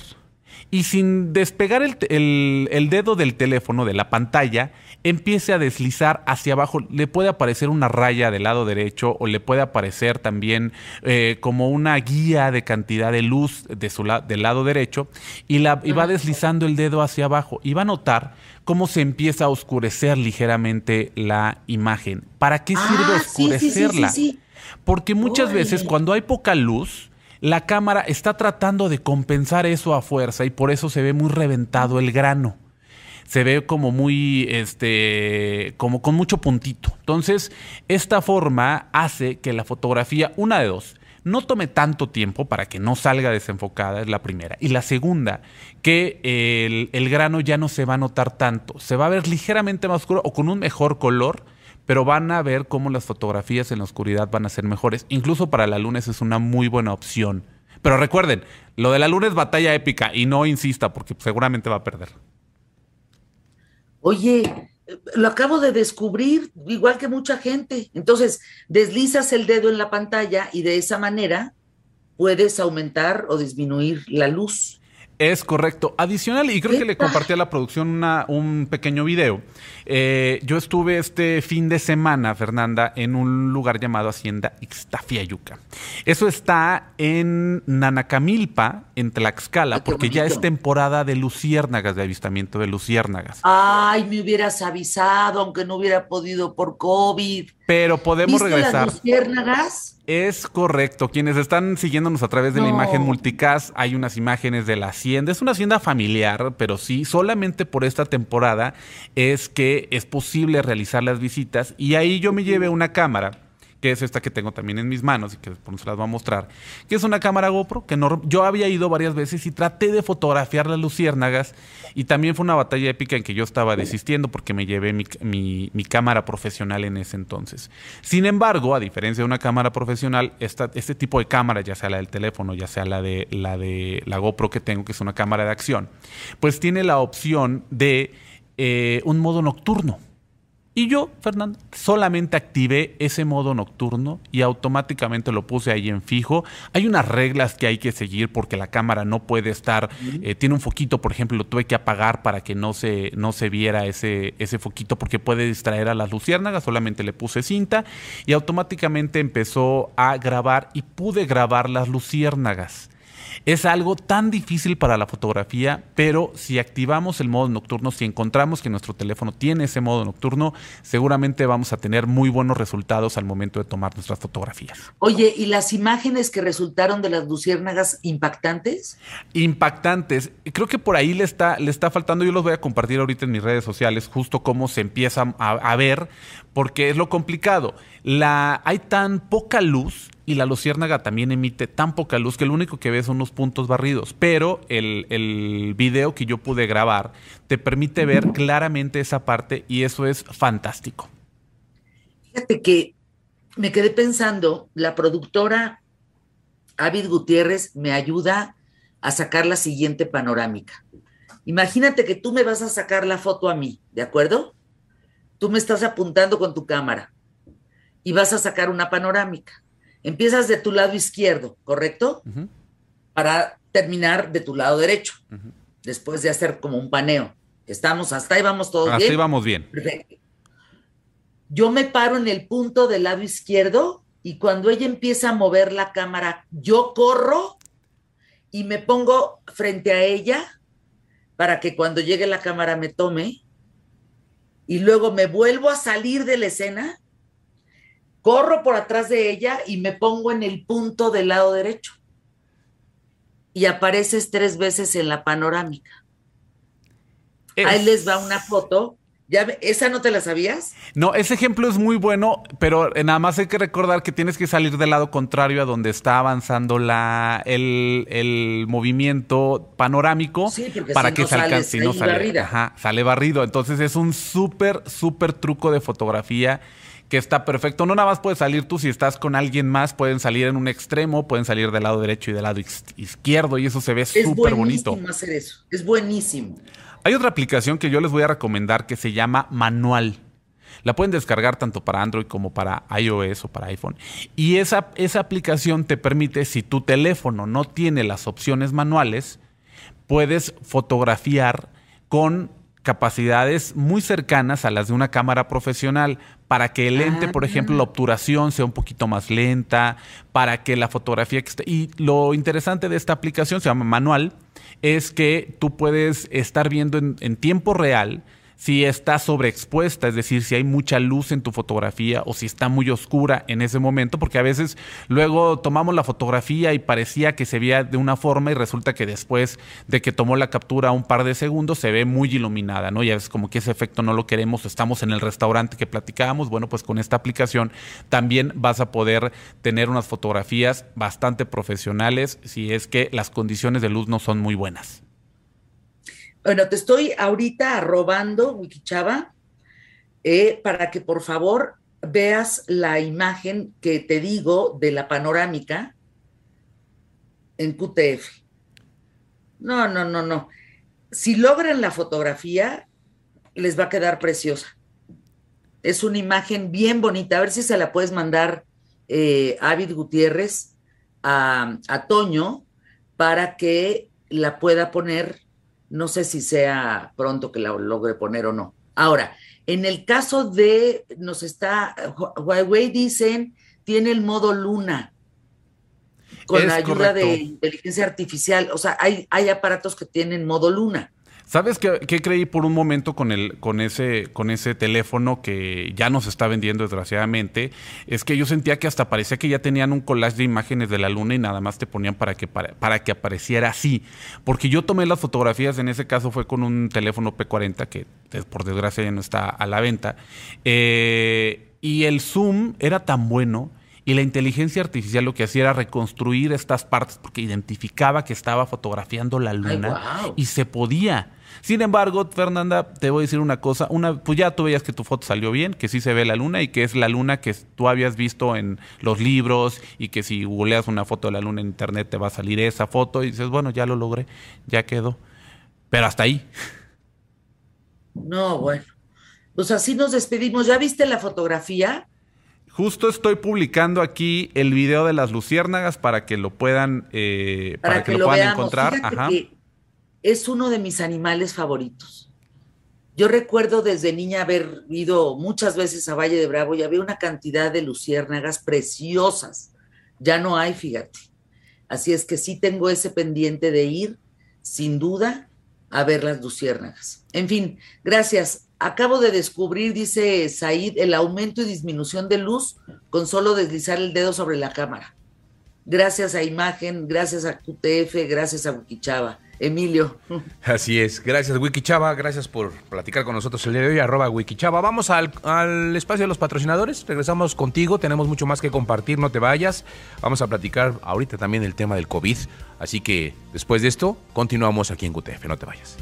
[SPEAKER 8] Y sin despegar el, el- el dedo del teléfono, de la pantalla, empiece a deslizar hacia abajo. Le puede aparecer una raya del lado derecho o le puede aparecer también eh, como una guía de cantidad de luz de su la- del lado derecho y, la, y va deslizando el dedo hacia abajo y va a notar cómo se empieza a oscurecer ligeramente la imagen. ¿Para qué sirve
[SPEAKER 1] Ah, sí, sí, sí,
[SPEAKER 8] oscurecerla?
[SPEAKER 1] sí.
[SPEAKER 8] Porque muchas veces cuando hay poca luz, la cámara está tratando de compensar eso a fuerza y por eso se ve muy reventado el grano. Se ve como muy, este, como con mucho puntito. Entonces, esta forma hace que la fotografía, una de dos, no tome tanto tiempo para que no salga desenfocada, es la primera. Y la segunda, que el, grano ya no se va a notar tanto. Se va a ver ligeramente más oscuro o con un mejor color, pero van a ver cómo las fotografías en la oscuridad van a ser mejores. Incluso para la luna esa es una muy buena opción. Pero recuerden, lo de la luna es batalla épica y no insista porque seguramente va a perder.
[SPEAKER 1] Oye, eh, lo acabo de descubrir, igual que mucha gente. Entonces, deslizas el dedo en la pantalla y de esa manera puedes aumentar o disminuir la luz.
[SPEAKER 8] Es correcto. Adicional, y creo que le compartí a la producción una- un pequeño video. Eh, yo estuve este fin de semana, Fernanda, en un lugar llamado Hacienda Ixtafiayuca. Eso está en Nanacamilpa, en Tlaxcala, porque ya es temporada de luciérnagas, de avistamiento de luciérnagas.
[SPEAKER 1] Ay, me hubieras avisado, aunque no hubiera podido por COVID.
[SPEAKER 8] Pero podemos
[SPEAKER 1] ¿Viste
[SPEAKER 8] regresar.
[SPEAKER 1] las luciérnagas?
[SPEAKER 8] Es correcto. Quienes están siguiéndonos a través de la imagen multicast, hay unas imágenes de la hacienda. Es una hacienda familiar, pero sí, solamente por esta temporada es que es posible realizar las visitas. Y ahí yo me llevé una cámara, que es esta que tengo también en mis manos y que después se las voy a mostrar, que es una cámara GoPro, que yo había ido varias veces y traté de fotografiar las luciérnagas. Y también fue una batalla épica en que yo estaba desistiendo porque me llevé mi, cámara profesional en ese entonces. Sin embargo, a diferencia de una cámara profesional, este tipo de cámara, ya sea la del teléfono, ya sea la de, la de la GoPro que tengo, que es una cámara de acción, pues tiene la opción de eh, un modo nocturno. Y yo, Fernando, solamente activé ese modo nocturno y automáticamente lo puse ahí en fijo. Hay unas reglas que hay que seguir porque la cámara no puede estar, eh, tiene un foquito, por ejemplo, lo tuve que apagar para que no se, no se viera ese, ese foquito porque puede distraer a las luciérnagas. Solamente le puse cinta y automáticamente empezó a grabar y pude grabar las luciérnagas. Es algo tan difícil para la fotografía, pero si activamos el modo nocturno, si encontramos que nuestro teléfono tiene ese modo nocturno, seguramente vamos a tener muy buenos resultados al momento de tomar nuestras fotografías.
[SPEAKER 1] Oye, ¿y las imágenes que resultaron de las luciérnagas impactantes?
[SPEAKER 8] Impactantes. Creo que por ahí le está, le está faltando, yo los voy a compartir ahorita en mis redes sociales, justo cómo se empieza a, a ver, porque es lo complicado. La, hay tan poca luz y la luciérnaga también emite tan poca luz que lo único que ves son unos puntos barridos. Pero el, el video que yo pude grabar te permite ver claramente esa parte y eso es fantástico.
[SPEAKER 1] Fíjate que me quedé pensando, la productora Avid Gutiérrez me ayuda a sacar la siguiente panorámica. Imagínate que tú me vas a sacar la foto a mí, ¿de acuerdo? Tú me estás apuntando con tu cámara y vas a sacar una panorámica. Empiezas de tu lado izquierdo, ¿correcto? Para terminar de tu lado derecho, después de hacer como un paneo. ¿Estamos hasta ahí? ¿Vamos todos bien?
[SPEAKER 8] vamos bien.
[SPEAKER 1] Perfecto. Yo me paro en el punto del lado izquierdo y cuando ella empieza a mover la cámara, yo corro y me pongo frente a ella para que cuando llegue la cámara me tome y luego me vuelvo a salir de la escena, corro por atrás de ella y me pongo en el punto del lado derecho. Y apareces tres veces en la panorámica. Ahí
[SPEAKER 8] Es-
[SPEAKER 1] les va una foto. ¿Ya ve- ¿Esa no te la sabías?
[SPEAKER 8] No, ese ejemplo es muy bueno, pero eh, nada más hay que recordar que tienes que salir del lado contrario a donde está avanzando la, el, el movimiento panorámico
[SPEAKER 1] Sí,
[SPEAKER 8] para
[SPEAKER 1] si
[SPEAKER 8] que
[SPEAKER 1] no
[SPEAKER 8] se alcance. Si no sale,
[SPEAKER 1] barrida.
[SPEAKER 8] ajá, sale barrido. Entonces es un súper, súper truco de fotografía que está perfecto. No nada más puedes salir tú, si estás con alguien más, pueden salir en un extremo, pueden salir del lado derecho y del lado iz- izquierdo, y eso se ve
[SPEAKER 1] Es
[SPEAKER 8] súper
[SPEAKER 1] buenísimo
[SPEAKER 8] bonito.
[SPEAKER 1] hacer eso. Es buenísimo.
[SPEAKER 8] Hay otra aplicación que yo les voy a recomendar que se llama Manual. La pueden descargar tanto para Android como para iOS o para iPhone. Y esa, esa aplicación te permite, si tu teléfono no tiene las opciones manuales, puedes fotografiar con capacidades muy cercanas a las de una cámara profesional para que el lente, por ejemplo, la obturación sea un poquito más lenta, para que la fotografía que esté... Y lo interesante de esta aplicación, se llama Manual, es que tú puedes estar viendo en, en tiempo real si está sobreexpuesta, es decir, si hay mucha luz en tu fotografía o si está muy oscura en ese momento, porque a veces luego tomamos la fotografía y parecía que se veía de una forma y resulta que después de que tomó la captura un par de segundos se ve muy iluminada, ¿no? Y a veces como que ese efecto no lo queremos, estamos en el restaurante que platicábamos, bueno, pues con esta aplicación también vas a poder tener unas fotografías bastante profesionales si es que las condiciones de luz no son muy buenas.
[SPEAKER 1] Bueno, te estoy ahorita arrobando, Wikichava, eh, para que por favor veas la imagen que te digo de la panorámica en QTF. No, no, no, no. Si logran la fotografía, les va a quedar preciosa. Es una imagen bien bonita. A ver si se la puedes mandar eh, Avid Gutiérrez a, a Toño para que la pueda poner. No sé si sea pronto que la logre poner o no. Ahora, en el caso de, nos está, Huawei dicen, tiene el modo Luna con
[SPEAKER 8] Es
[SPEAKER 1] la ayuda de inteligencia artificial. O sea, hay, hay aparatos que tienen modo Luna.
[SPEAKER 8] ¿Sabes qué, qué creí por un momento con, el, con, ese, con ese teléfono que ya nos está vendiendo desgraciadamente? Es que yo sentía que hasta parecía que ya tenían un collage de imágenes de la luna y nada más te ponían para que, para, para que apareciera así. Porque yo tomé las fotografías, en ese caso fue con un teléfono P40 que por desgracia ya no está a la venta. Eh, y el zoom era tan bueno y la inteligencia artificial lo que hacía era reconstruir estas partes porque identificaba que estaba fotografiando la luna y se podía. Sin embargo, Fernanda, te voy a decir una cosa, una, pues ya tú veías que tu foto salió bien, que sí se ve la luna y que es la luna que tú habías visto en los libros y que si googleas una foto de la luna en internet te va a salir esa foto y dices, bueno, ya lo logré, ya quedó. Pero hasta ahí.
[SPEAKER 1] No, bueno. Pues así nos despedimos. ¿Ya viste la fotografía?
[SPEAKER 8] Justo estoy publicando aquí el video de las luciérnagas para que lo puedan, eh, para, que, lo, puedan
[SPEAKER 1] veamos.
[SPEAKER 8] encontrar.
[SPEAKER 1] Fíjate
[SPEAKER 8] Ajá.
[SPEAKER 1] que es uno de mis animales favoritos. Yo recuerdo desde niña haber ido muchas veces a Valle de Bravo y había una cantidad de luciérnagas preciosas. Ya no hay, fíjate. Así es que sí tengo ese pendiente de ir, sin duda, a ver las luciérnagas. En fin, gracias. Acabo de descubrir, dice Said, el aumento y disminución de luz con solo deslizar el dedo sobre la cámara. Gracias a Imagen, gracias a QTF, gracias a Wikichava. Emilio.
[SPEAKER 2] Así es. Gracias, Wikichava. Gracias por platicar con nosotros el día de hoy. Arroba Wikichava. Vamos al, al espacio de los patrocinadores. Regresamos contigo. Tenemos mucho más que compartir. No te vayas. Vamos a platicar ahorita también el tema del COVID. Así que después de esto, continuamos aquí en QTF. No te vayas.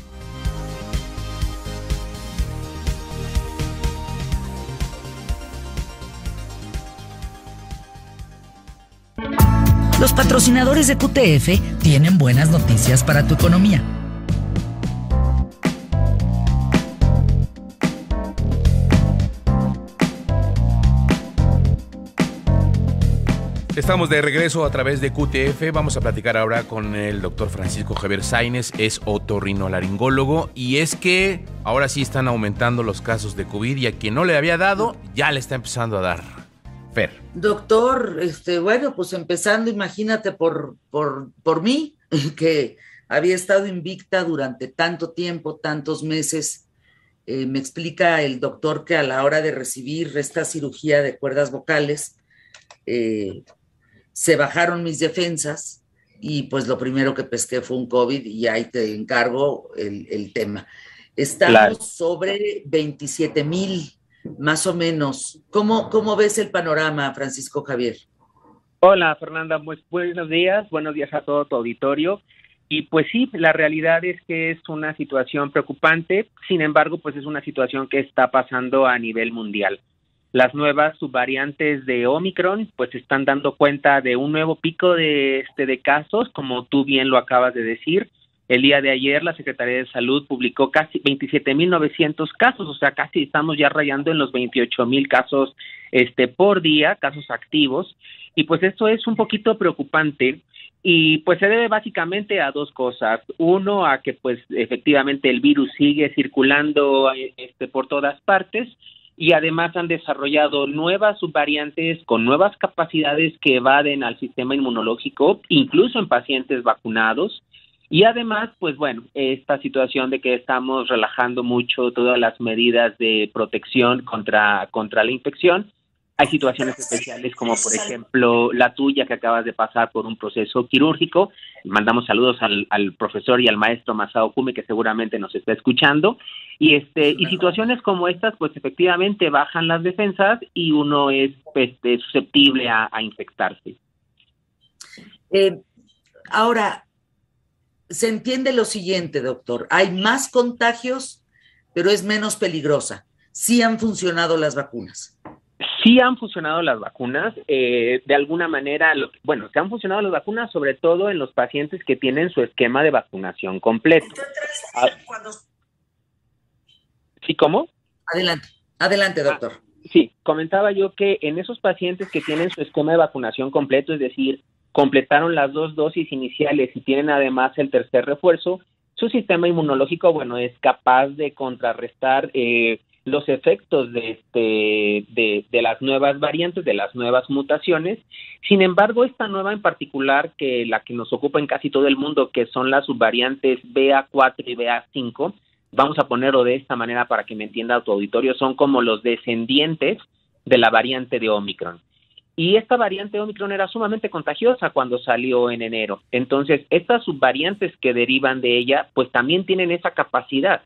[SPEAKER 1] Los patrocinadores de QTF tienen buenas noticias para tu economía.
[SPEAKER 2] Estamos de regreso a través de QTF. Vamos a platicar ahora con el doctor Francisco Javier Sainz, es otorrinolaringólogo. Y es que ahora sí están aumentando los casos de COVID y a quien no le había dado, ya le está empezando a dar. Fer.
[SPEAKER 1] Doctor, este, bueno, pues empezando, imagínate por, por, por mí, [laughs] que había estado invicta durante tanto tiempo, tantos meses. Eh, me explica el doctor que a la hora de recibir esta cirugía de cuerdas vocales, eh, se bajaron mis defensas y pues lo primero que pesqué fue un COVID y ahí te encargo el, el tema. Estamos
[SPEAKER 9] Claro.
[SPEAKER 1] sobre 27 mil, más o menos. ¿Cómo, ¿Cómo ves el panorama, Francisco Javier?
[SPEAKER 9] Hola Fernanda, buenos días, buenos días a todo tu auditorio. Y pues sí, la realidad es que es una situación preocupante, sin embargo, pues es una situación que está pasando a nivel mundial. Las nuevas subvariantes de Omicron pues están dando cuenta de un nuevo pico de este de casos, como tú bien lo acabas de decir. El día de ayer la Secretaría de Salud publicó casi 27.900 casos, o sea, casi estamos ya rayando en los 28.000 casos este por día, casos activos, y pues esto es un poquito preocupante y pues se debe básicamente a dos cosas. Uno, a que pues efectivamente el virus sigue circulando este, por todas partes y además han desarrollado nuevas subvariantes con nuevas capacidades que evaden al sistema inmunológico, incluso en pacientes vacunados. Y además, pues bueno, esta situación de que estamos relajando mucho todas las medidas de protección contra, contra la infección, hay situaciones especiales como por ejemplo la tuya que acabas de pasar por un proceso quirúrgico. Mandamos saludos al, al profesor y al maestro Masao Kume que seguramente nos está escuchando. Y este y situaciones como estas pues efectivamente bajan las defensas y uno es este, susceptible a, a infectarse.
[SPEAKER 1] Eh, ahora, se entiende lo siguiente, doctor. Hay más contagios, pero es menos peligrosa. Sí han funcionado las vacunas.
[SPEAKER 9] Sí han funcionado las vacunas, eh, de alguna manera, lo, bueno, se han funcionado las vacunas sobre todo en los pacientes que tienen su esquema de vacunación completo. Ah, ¿Sí, cómo?
[SPEAKER 1] Adelante, adelante, doctor.
[SPEAKER 9] Sí, comentaba yo que en esos pacientes que tienen su esquema de vacunación completo, es decir, completaron las dos dosis iniciales y tienen además el tercer refuerzo, su sistema inmunológico, bueno, es capaz de contrarrestar eh, los efectos de, este, de, de, las nuevas variantes, de las nuevas mutaciones. Sin embargo, esta nueva en particular, que la que nos ocupa en casi todo el mundo, que son las subvariantes BA4 y BA5, vamos a ponerlo de esta manera para que me entienda tu auditorio, son como los descendientes de la variante de Omicron. Y esta variante Omicron era sumamente contagiosa cuando salió en enero. Entonces, estas subvariantes que derivan de ella, pues también tienen esa capacidad.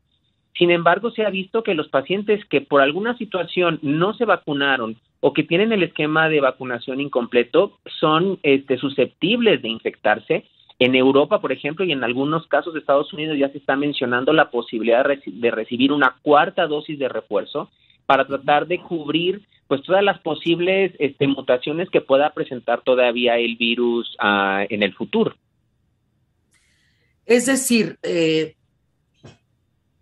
[SPEAKER 9] Sin embargo, se ha visto que los pacientes que por alguna situación no se vacunaron o que tienen el esquema de vacunación incompleto son este, susceptibles de infectarse. En Europa, por ejemplo, y en algunos casos de Estados Unidos ya se está mencionando la posibilidad de, de recibir una cuarta dosis de refuerzo para tratar de cubrir pues todas las posibles este, mutaciones que pueda presentar todavía el virus uh, en el futuro.
[SPEAKER 1] Es decir, eh,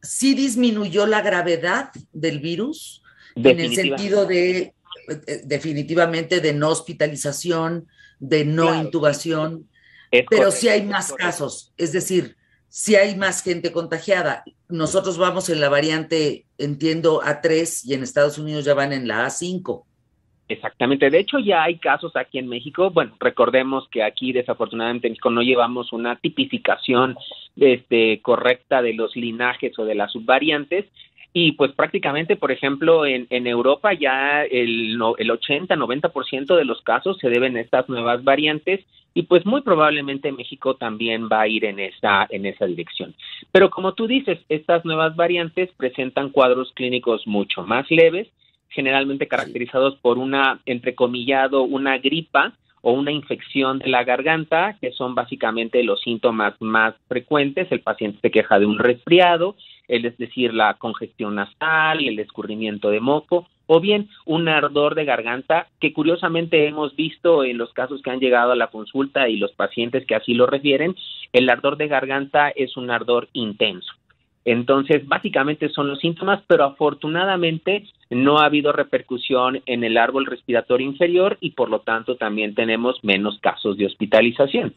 [SPEAKER 1] sí disminuyó la gravedad del virus en el sentido de eh, definitivamente de no hospitalización, de no claro, intubación, pero correcto, sí hay más casos, es decir, sí hay más gente contagiada. Nosotros vamos en la variante, entiendo, A3 y en Estados Unidos ya van en la A5.
[SPEAKER 9] Exactamente. De hecho, ya hay casos aquí en México. Bueno, recordemos que aquí, desafortunadamente, en México no llevamos una tipificación este, correcta de los linajes o de las subvariantes. Y pues prácticamente, por ejemplo, en, en Europa ya el, el 80-90% de los casos se deben a estas nuevas variantes y pues muy probablemente México también va a ir en esa, en esa dirección. Pero como tú dices, estas nuevas variantes presentan cuadros clínicos mucho más leves, generalmente caracterizados por una, entrecomillado, una gripa o una infección de la garganta, que son básicamente los síntomas más frecuentes. El paciente se queja de un resfriado, es decir, la congestión nasal, el escurrimiento de moco, o bien un ardor de garganta que curiosamente hemos visto en los casos que han llegado a la consulta y los pacientes que así lo refieren, el ardor de garganta es un ardor intenso. Entonces, básicamente son los síntomas, pero afortunadamente no ha habido repercusión en el árbol respiratorio inferior y por lo tanto también tenemos menos casos de hospitalización.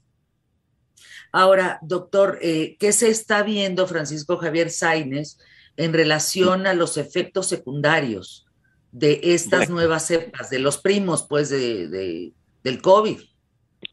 [SPEAKER 1] Ahora, doctor, eh, ¿qué se está viendo, Francisco Javier Sainz, en relación a los efectos secundarios de estas bueno. nuevas cepas, de los primos, pues, de, de, del COVID?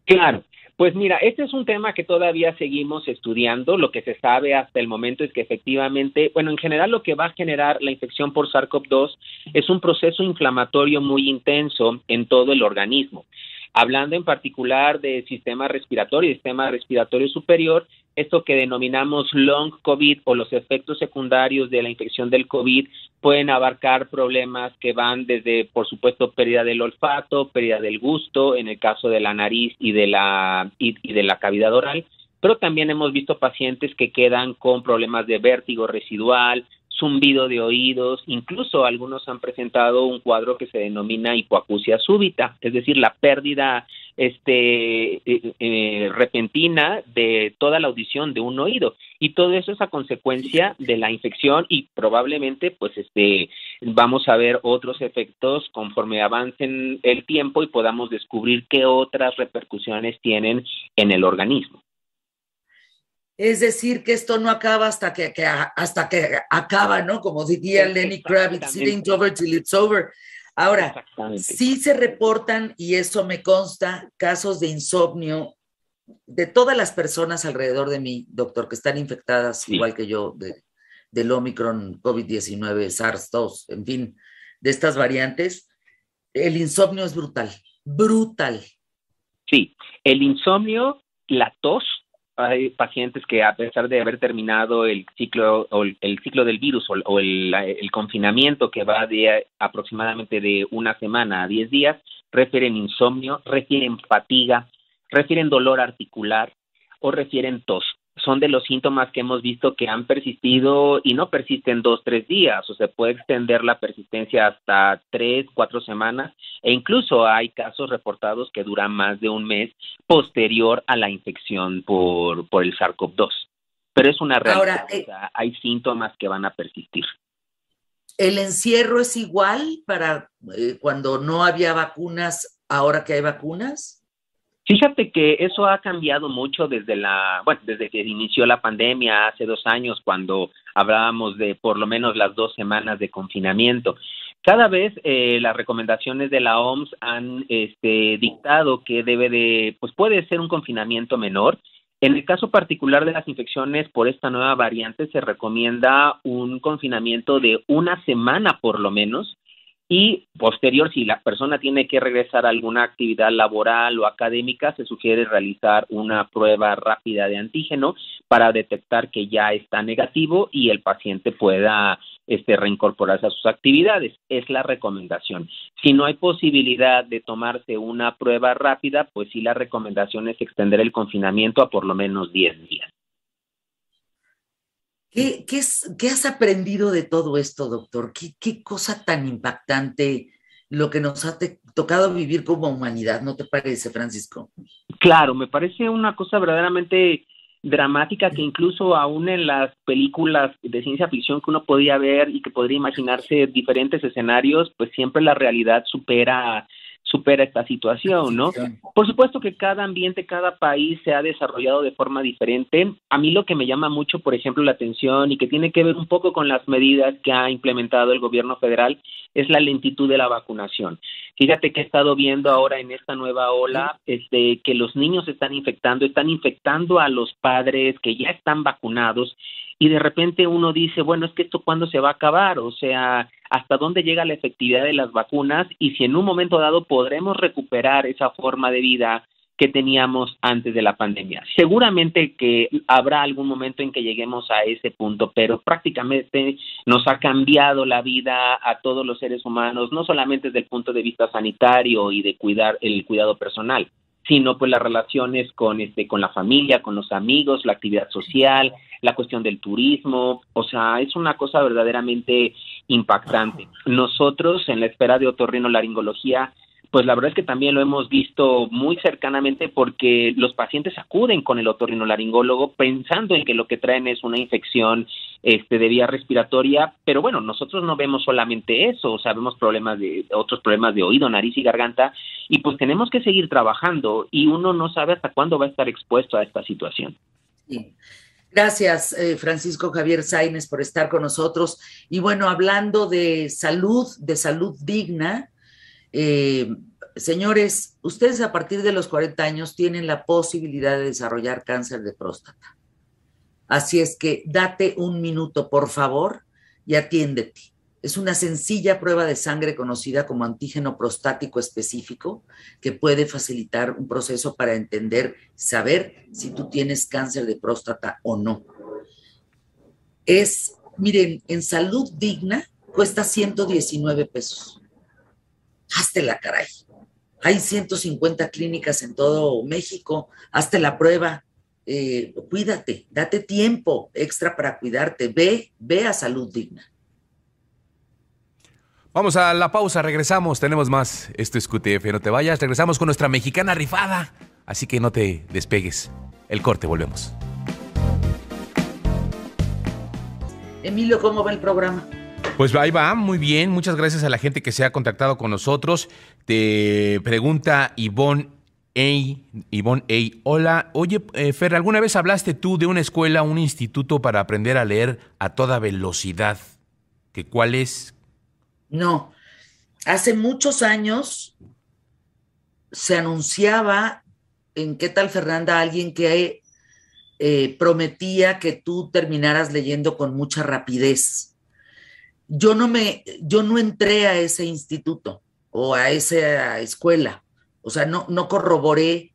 [SPEAKER 9] Claro. Pues mira, este es un tema que todavía seguimos estudiando. Lo que se sabe hasta el momento es que efectivamente, bueno, en general lo que va a generar la infección por SARS-CoV-2 es un proceso inflamatorio muy intenso en todo el organismo. Hablando en particular de sistema respiratorio y sistema respiratorio superior, esto que denominamos long COVID o los efectos secundarios de la infección del COVID pueden abarcar problemas que van desde, por supuesto, pérdida del olfato, pérdida del gusto, en el caso de la nariz y de la, y, y de la cavidad oral, pero también hemos visto pacientes que quedan con problemas de vértigo residual, zumbido de oídos, incluso algunos han presentado un cuadro que se denomina hipoacusia súbita, es decir, la pérdida este eh, eh, repentina de toda la audición de un oído y todo eso es a consecuencia de la infección y probablemente pues este vamos a ver otros efectos conforme avancen el tiempo y podamos descubrir qué otras repercusiones tienen en el organismo.
[SPEAKER 1] Es decir, que esto no acaba hasta que, que hasta que acaba, ¿no? Como diría Lenny Kravitz, it ain't over till it's over. Ahora, sí se reportan, y eso me consta, casos de insomnio de todas las personas alrededor de mí, doctor, que están infectadas, sí. igual que yo, de, del Omicron, COVID-19, SARS-2, en fin, de estas variantes. El insomnio es brutal, brutal.
[SPEAKER 9] Sí, el insomnio, la tos, hay pacientes que a pesar de haber terminado el ciclo o el, ciclo del virus o, el, el, confinamiento que va de aproximadamente de una semana a 10 días, refieren insomnio, refieren fatiga, refieren dolor articular o refieren tos son de los síntomas que hemos visto que han persistido y no persisten dos, tres días, o se puede extender la persistencia hasta tres, cuatro semanas, e incluso hay casos reportados que duran más de un mes posterior a la infección por, por el SARS-CoV-2. Pero es una realidad, Ahora, eh, o sea, hay síntomas que van a persistir.
[SPEAKER 1] ¿El encierro es igual para eh, cuando no había vacunas, ahora que hay vacunas?
[SPEAKER 9] Fíjate que eso ha cambiado mucho desde la, bueno, desde que inició la pandemia hace dos años, cuando hablábamos de por lo menos las dos semanas de confinamiento. Cada vez eh, las recomendaciones de la OMS han este, dictado que debe de, pues puede ser un confinamiento menor. En el caso particular de las infecciones por esta nueva variante, se recomienda un confinamiento de una semana por lo menos y posterior, si la persona tiene que regresar a alguna actividad laboral o académica, se sugiere realizar una prueba rápida de antígeno para detectar que ya está negativo y el paciente pueda este, reincorporarse a sus actividades. Es la recomendación. Si no hay posibilidad de tomarse una prueba rápida, pues sí la recomendación es extender el confinamiento a por lo menos 10 días.
[SPEAKER 1] ¿Qué, qué, has aprendido de todo esto, doctor? ¿Qué, qué cosa tan impactante lo que nos ha tocado vivir como humanidad, ¿no te parece, Francisco?
[SPEAKER 9] Claro, me parece una cosa verdaderamente dramática que incluso aún en las películas de ciencia ficción que uno podía ver y que podría imaginarse diferentes escenarios, pues siempre la realidad supera supera esta situación, ¿no? Por supuesto que cada ambiente, cada país se ha desarrollado de forma diferente. A mí lo que me llama mucho, por ejemplo, la atención y que tiene que ver un poco con las medidas que ha implementado el gobierno federal es la lentitud de la vacunación. Fíjate que he estado viendo ahora en esta nueva ola este, que los niños están infectando, están infectando a los padres que ya están vacunados y de repente uno dice, bueno, es que esto cuándo se va a acabar, o sea, hasta dónde llega la efectividad de las vacunas y si en un momento dado podremos recuperar esa forma de vida que teníamos antes de la pandemia. Seguramente que habrá algún momento en que lleguemos a ese punto, pero prácticamente nos ha cambiado la vida a todos los seres humanos, no solamente desde el punto de vista sanitario y de cuidar el cuidado personal, sino pues las relaciones con este con la familia, con los amigos, la actividad social, la cuestión del turismo, o sea, es una cosa verdaderamente impactante. Nosotros en la espera de otorrinolaringología pues la verdad es que también lo hemos visto muy cercanamente porque los pacientes acuden con el otorrinolaringólogo pensando en que lo que traen es una infección este, de vía respiratoria, pero bueno, nosotros no vemos solamente eso, o sea, vemos problemas de otros problemas de oído, nariz y garganta y pues tenemos que seguir trabajando y uno no sabe hasta cuándo va a estar expuesto a esta situación.
[SPEAKER 1] Gracias, eh, Francisco Javier Sainz, por estar con nosotros. Y bueno, hablando de salud, de salud digna, eh, señores, ustedes a partir de los 40 años tienen la posibilidad de desarrollar cáncer de próstata. Así es que date un minuto, por favor, y atiéndete. Es una sencilla prueba de sangre conocida como antígeno prostático específico que puede facilitar un proceso para entender, saber si tú tienes cáncer de próstata o no. Es, miren, en salud digna cuesta 119 pesos hazte la caray. Hay 150 clínicas en todo México, hazte la prueba, eh, cuídate, date tiempo extra para cuidarte, ve, ve a salud digna.
[SPEAKER 2] Vamos a la pausa, regresamos, tenemos más. Esto es QTF, no te vayas, regresamos con nuestra mexicana rifada, así que no te despegues. El corte, volvemos.
[SPEAKER 1] Emilio, ¿cómo va el programa?
[SPEAKER 2] Pues ahí va, muy bien. Muchas gracias a la gente que se ha contactado con nosotros. Te pregunta Ivonne A. Ivonne A. Hola, oye, eh, Fer, ¿alguna vez hablaste tú de una escuela, un instituto para aprender a leer a toda velocidad? ¿Que cuál es?
[SPEAKER 1] No. Hace muchos años se anunciaba en qué tal Fernanda alguien que eh, prometía que tú terminaras leyendo con mucha rapidez yo no me, yo no entré a ese instituto o a esa escuela, o sea, no, no corroboré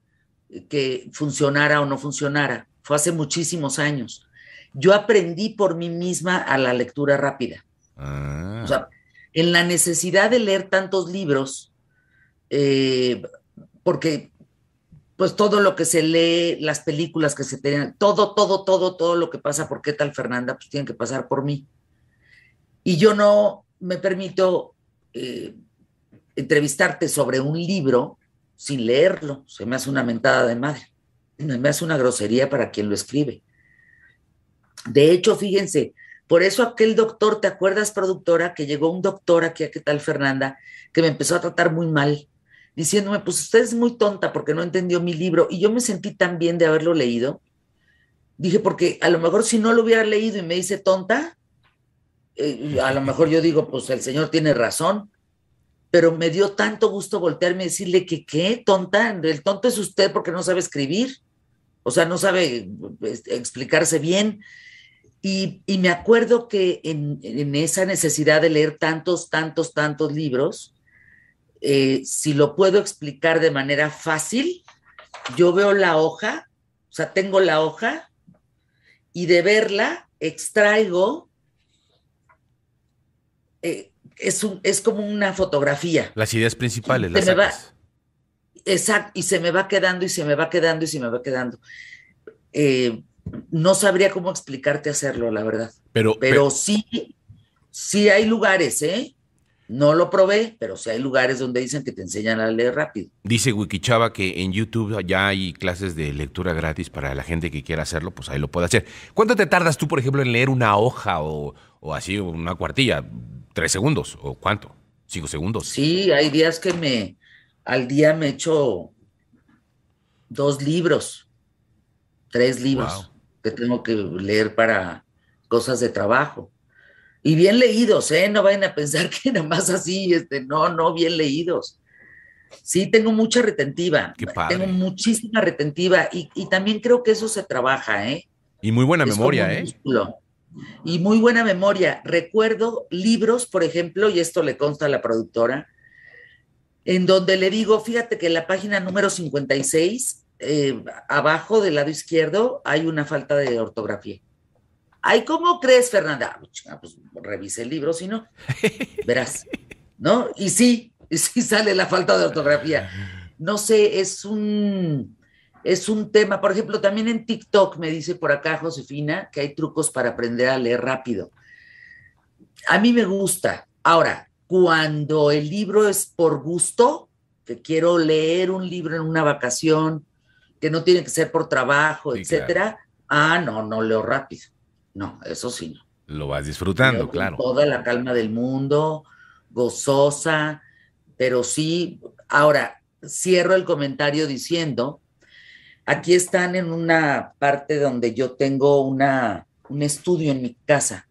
[SPEAKER 1] que funcionara o no funcionara, fue hace muchísimos años. Yo aprendí por mí misma a la lectura rápida.
[SPEAKER 2] Ah.
[SPEAKER 1] O sea, en la necesidad de leer tantos libros, eh, porque pues todo lo que se lee, las películas que se tienen, todo, todo, todo, todo lo que pasa por qué tal Fernanda, pues tiene que pasar por mí. Y yo no me permito eh, entrevistarte sobre un libro sin leerlo. Se me hace una mentada de madre. Me hace una grosería para quien lo escribe. De hecho, fíjense, por eso aquel doctor, ¿te acuerdas, productora, que llegó un doctor aquí a qué tal Fernanda, que me empezó a tratar muy mal? diciéndome, pues usted es muy tonta porque no entendió mi libro. Y yo me sentí tan bien de haberlo leído. Dije, porque a lo mejor si no lo hubiera leído y me dice tonta, eh, a lo mejor yo digo, pues el señor tiene razón, pero me dio tanto gusto voltearme y decirle que qué, tonta, el tonto es usted porque no sabe escribir, o sea, no sabe este, explicarse bien. Y, me acuerdo que en, en, esa necesidad de leer tantos, tantos, tantos libros, eh, si lo puedo explicar de manera fácil, yo veo la hoja, o sea, tengo la hoja y de verla extraigo, eh, es, un, es como una fotografía.
[SPEAKER 2] Las ideas principales.
[SPEAKER 1] Las va, exacto, y se me va quedando y se me va quedando y se me va quedando. Eh, no sabría cómo explicarte hacerlo, la verdad.
[SPEAKER 2] Pero,
[SPEAKER 1] pero, pero sí, sí hay lugares, ¿eh? No lo probé, pero sí hay lugares donde dicen que te enseñan a leer rápido.
[SPEAKER 2] Dice Wikichava que en YouTube ya hay clases de lectura gratis para la gente que quiera hacerlo, pues ahí lo puede hacer. ¿Cuánto te tardas tú, por ejemplo, en leer una hoja o, o así, una cuartilla? ¿Tres segundos? ¿O cuánto? ¿Cinco segundos?
[SPEAKER 1] Sí, hay días que me, al día me echo dos libros, tres libros wow. que tengo que leer para cosas de trabajo. Y bien leídos, ¿eh? No vayan a pensar [laughs] que nada más así, este, no, no, bien leídos. Sí, tengo mucha retentiva.
[SPEAKER 2] Qué padre.
[SPEAKER 1] Tengo muchísima retentiva y, y, también creo que eso se trabaja, ¿eh?
[SPEAKER 2] Y muy buena
[SPEAKER 1] es
[SPEAKER 2] memoria, ¿eh?
[SPEAKER 1] Músculo. Y muy buena memoria. Recuerdo libros, por ejemplo, y esto le consta a la productora, en donde le digo, fíjate que en la página número 56, eh, abajo del lado izquierdo, hay una falta de ortografía. Ay, ¿cómo crees, Fernanda? Ah, pues revise el libro, si no, [laughs] verás, ¿no? Y sí, y sí sale la falta de ortografía. No sé, es un, es un tema, por ejemplo, también en TikTok me dice por acá Josefina que hay trucos para aprender a leer rápido. A mí me gusta. Ahora, cuando el libro es por gusto, que quiero leer un libro en una vacación, que no tiene que ser por trabajo, sí, etcétera, claro. ah, no, no leo rápido. No, eso sí no.
[SPEAKER 2] Lo vas disfrutando,
[SPEAKER 1] Con
[SPEAKER 2] claro.
[SPEAKER 1] Toda la calma del mundo, gozosa, pero sí, ahora cierro el comentario diciendo, aquí están en una parte donde yo tengo una, un estudio en mi casa,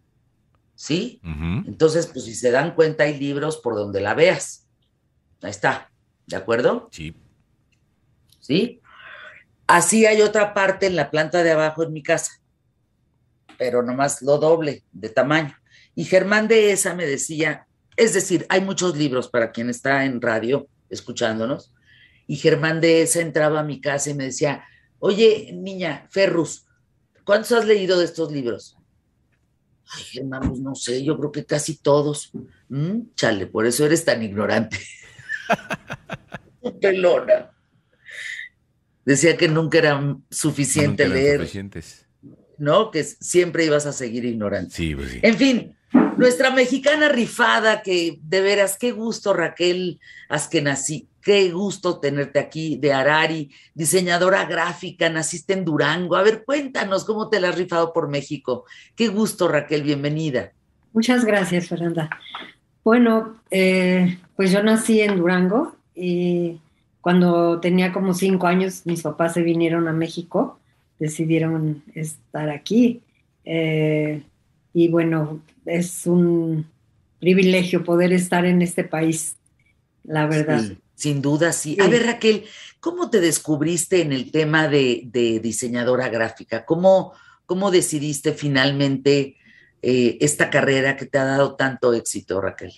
[SPEAKER 1] ¿sí?
[SPEAKER 2] Uh -huh.
[SPEAKER 1] Entonces, pues si se dan cuenta, hay libros por donde la veas. Ahí está, ¿de acuerdo?
[SPEAKER 2] Sí.
[SPEAKER 1] ¿Sí? Así hay otra parte en la planta de abajo en mi casa pero nomás lo doble de tamaño. Y Germán de esa me decía, es decir, hay muchos libros para quien está en radio escuchándonos, y Germán de esa entraba a mi casa y me decía, oye, niña, Ferrus, ¿cuántos has leído de estos libros? Ay, Germán, pues no sé, yo creo que casi todos. ¿Mm? Chale, por eso eres tan ignorante. [laughs] Pelona. Decía que nunca era suficiente
[SPEAKER 2] Nunca
[SPEAKER 1] leer.
[SPEAKER 2] suficientes.
[SPEAKER 1] ¿no? Que siempre ibas a seguir ignorante.
[SPEAKER 2] Sí, pues sí.
[SPEAKER 1] En fin, nuestra mexicana rifada, que de veras, qué gusto, Raquel Askenazi, qué gusto tenerte aquí, de Arari, diseñadora gráfica, naciste en Durango. A ver, cuéntanos cómo te la has rifado por México. Qué gusto, Raquel, bienvenida.
[SPEAKER 10] Muchas gracias, Fernanda. Bueno, eh, pues yo nací en Durango y cuando tenía como cinco años mis papás se vinieron a México decidieron estar aquí. Eh, y bueno, es un privilegio poder estar en este país, la verdad.
[SPEAKER 1] Sí, sin duda, sí. sí. A ver, Raquel, ¿cómo te descubriste en el tema de, de diseñadora gráfica? ¿Cómo, ¿Cómo, decidiste finalmente eh, esta carrera que te ha dado tanto éxito, Raquel?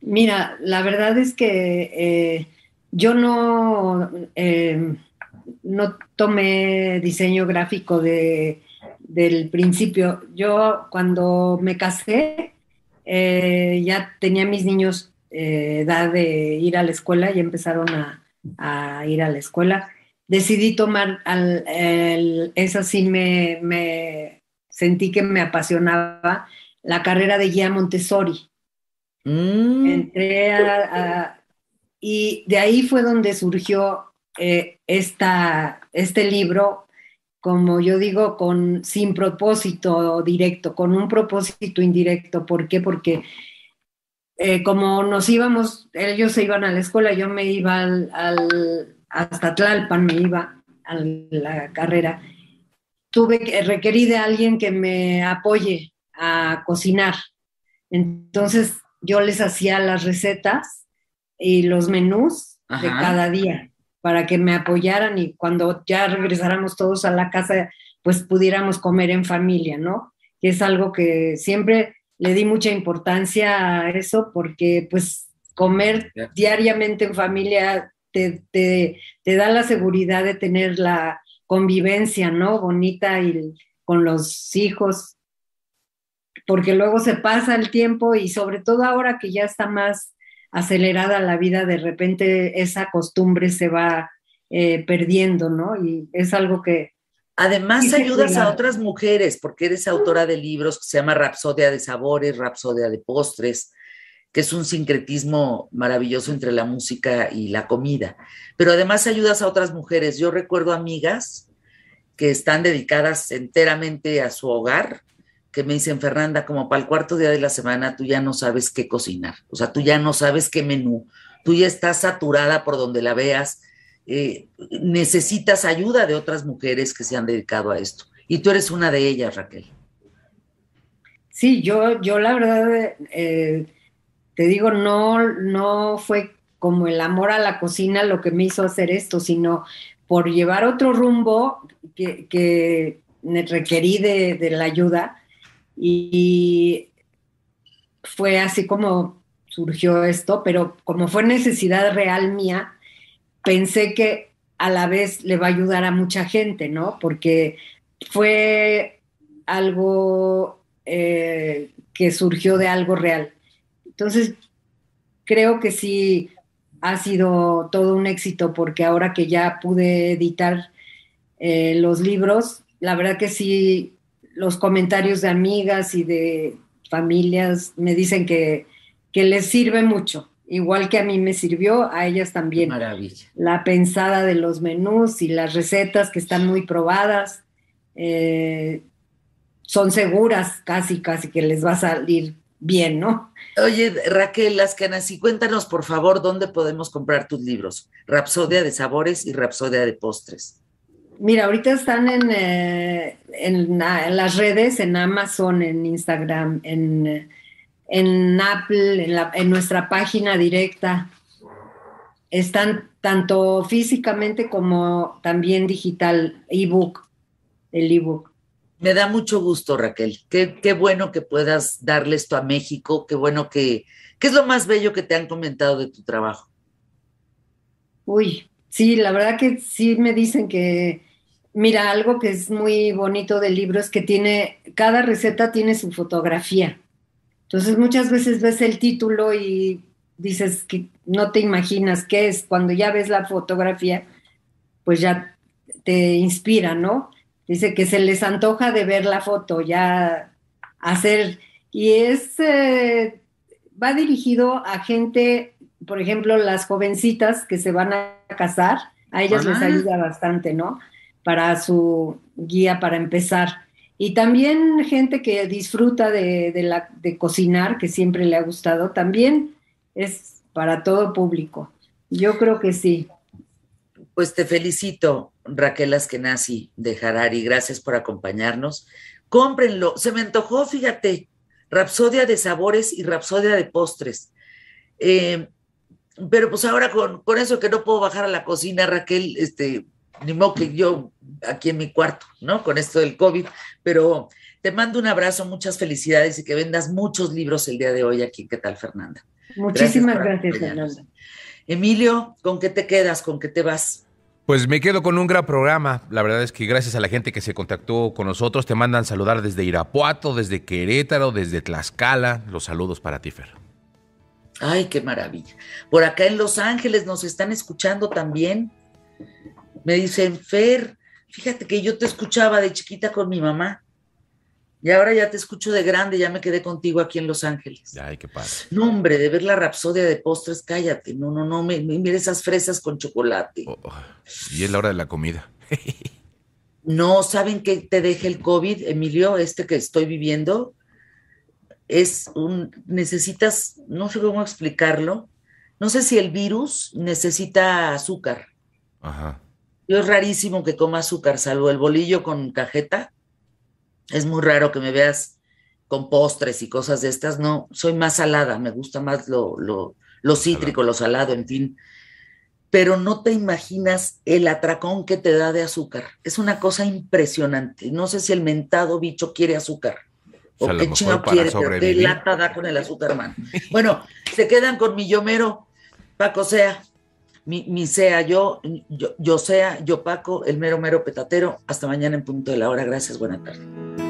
[SPEAKER 10] Mira, la verdad es que eh, yo no eh, no tomé diseño gráfico de, del principio. Yo cuando me casé eh, ya tenía mis niños eh, edad de ir a la escuela y empezaron a, a ir a la escuela. Decidí tomar, al, el, esa sí me, me, sentí que me apasionaba, la carrera de guía Montessori. Mm. Entré a, a, y de ahí fue donde surgió eh, esta, este libro, como yo digo, con, sin propósito directo, con un propósito indirecto. ¿Por qué? Porque eh, como nos íbamos, ellos se iban a la escuela, yo me iba al, al- hasta Tlalpan, me iba a la carrera, tuve que, requerí de alguien que me apoye a cocinar. Entonces yo les hacía las recetas y los menús de cada día para que me apoyaran y cuando ya regresáramos todos a la casa, pues pudiéramos comer en familia, ¿no? Que es algo que siempre le di mucha importancia a eso porque pues comer diariamente en familia te, te- te da la seguridad de tener la convivencia, ¿no? Bonita y con los hijos, porque luego se pasa el tiempo y sobre todo ahora que ya está más acelerada la vida, de repente esa costumbre se va eh, perdiendo, ¿no? Y es algo que
[SPEAKER 1] Además, ayudas a otras mujeres, porque eres autora de libros que se llama Rapsodia de Sabores, Rapsodia de Postres, que es un sincretismo maravilloso entre la música y la comida. Pero además ayudas a otras mujeres. Yo recuerdo amigas que están dedicadas enteramente a su hogar, que me dicen, Fernanda, como para el cuarto día de la semana, tú ya no sabes qué cocinar, o sea, tú ya no sabes qué menú, tú ya estás saturada por donde la veas, eh, necesitas ayuda de otras mujeres que se han dedicado a esto. Y tú eres una de ellas, Raquel.
[SPEAKER 10] Sí, yo, yo la verdad, eh, te digo, no, no fue como el amor a la cocina lo que me hizo hacer esto, sino por llevar otro rumbo que, que me requerí de, de la ayuda y fue así como surgió esto, pero como fue necesidad real mía, pensé que a la vez le va a ayudar a mucha gente, ¿no? Porque fue algo eh, que surgió de algo real. Entonces, creo que sí ha sido todo un éxito porque ahora que ya pude editar eh, los libros, la verdad que sí, los comentarios de amigas y de familias me dicen que, que les sirve mucho, igual que a mí me sirvió, a ellas también.
[SPEAKER 1] Maravilla.
[SPEAKER 10] La pensada de los menús y las recetas que están muy probadas. eh, son seguras, casi, casi que les va a salir bien, ¿no?
[SPEAKER 1] Oye, Raquel Lascanas, cuéntanos por favor dónde podemos comprar tus libros. Rapsodia de Sabores y Rapsodia de Postres.
[SPEAKER 10] Mira, ahorita están en, eh, en, la- en las redes, en Amazon, en Instagram, en, eh, en Apple, en, la- en nuestra página directa. Están tanto físicamente como también digital, ebook, el ebook.
[SPEAKER 1] Me da mucho gusto, Raquel. Qué, qué bueno que puedas darle esto a México. Qué bueno que. ¿Qué es lo más bello que te han comentado de tu trabajo?
[SPEAKER 10] Uy, sí, la verdad que sí me dicen que, mira, algo que es muy bonito del libro es que tiene, cada receta tiene su fotografía. Entonces muchas veces ves el título y dices que no te imaginas qué es. Cuando ya ves la fotografía, pues ya te inspira, ¿no? Dice que se les antoja de ver la foto, ya hacer, y es, eh, va dirigido a gente, por ejemplo, las jovencitas que se van a casar, a ellas les ayuda bastante, ¿no? Para su guía para empezar. Y también gente que disfruta de, de la, de cocinar, que siempre le ha gustado, también es para todo público. Yo creo que sí.
[SPEAKER 1] Pues te felicito, Raquel Askenazi de Harari. Gracias por acompañarnos. Cómprenlo. Se me antojó, fíjate, Rapsodia de Sabores y Rapsodia de Postres. Eh, pero pues ahora con, con eso que no puedo bajar a la cocina, Raquel, este, ni modo que yo aquí en mi cuarto, ¿no? Con esto del COVID. Pero te mando un abrazo, muchas felicidades y que vendas muchos libros el día de hoy aquí. ¿Qué tal, Fernanda?
[SPEAKER 10] Muchísimas gracias. Fernanda.
[SPEAKER 1] Emilio, ¿con qué te quedas? ¿Con qué te vas?
[SPEAKER 2] Pues me quedo con un gran programa. La verdad es que gracias a la gente que se contactó con nosotros, te mandan saludar desde Irapuato, desde Querétaro, desde Tlaxcala. Los saludos para ti, Fer.
[SPEAKER 1] Ay, qué maravilla. Por acá en Los Ángeles nos están escuchando también. Me dicen, Fer, fíjate que yo te escuchaba de chiquita con mi mamá. Y ahora ya te escucho de grande, ya me quedé contigo aquí en Los Ángeles.
[SPEAKER 2] Ay, qué padre.
[SPEAKER 1] No, hombre, de ver la rapsodia de postres, cállate. No, no, no, me, me- mira esas fresas con chocolate.
[SPEAKER 2] Oh, oh, y es la hora de la comida. [laughs]
[SPEAKER 1] No, ¿saben qué te deja el COVID, Emilio? Este que estoy viviendo. es un, necesitas, no sé cómo explicarlo, no sé si el virus necesita azúcar.
[SPEAKER 2] Ajá.
[SPEAKER 1] Yo es rarísimo que coma azúcar, salvo el bolillo con cajeta. Es muy raro que me veas con postres y cosas de estas. No, soy más salada, me gusta más lo, lo, lo cítrico, lo salado, en fin. Pero no te imaginas el atracón que te da de azúcar. Es una cosa impresionante. No sé si el mentado bicho quiere azúcar.
[SPEAKER 2] O
[SPEAKER 1] O,
[SPEAKER 2] sea,
[SPEAKER 1] qué
[SPEAKER 2] para
[SPEAKER 1] quiere, pero qué lata da con el azúcar, man. Bueno, se quedan con mi yo mero, Paco Sea, mi, mi Sea, yo, yo, yo Sea, yo Paco, el mero mero petatero. Hasta mañana en punto de la hora. Gracias, buena tarde.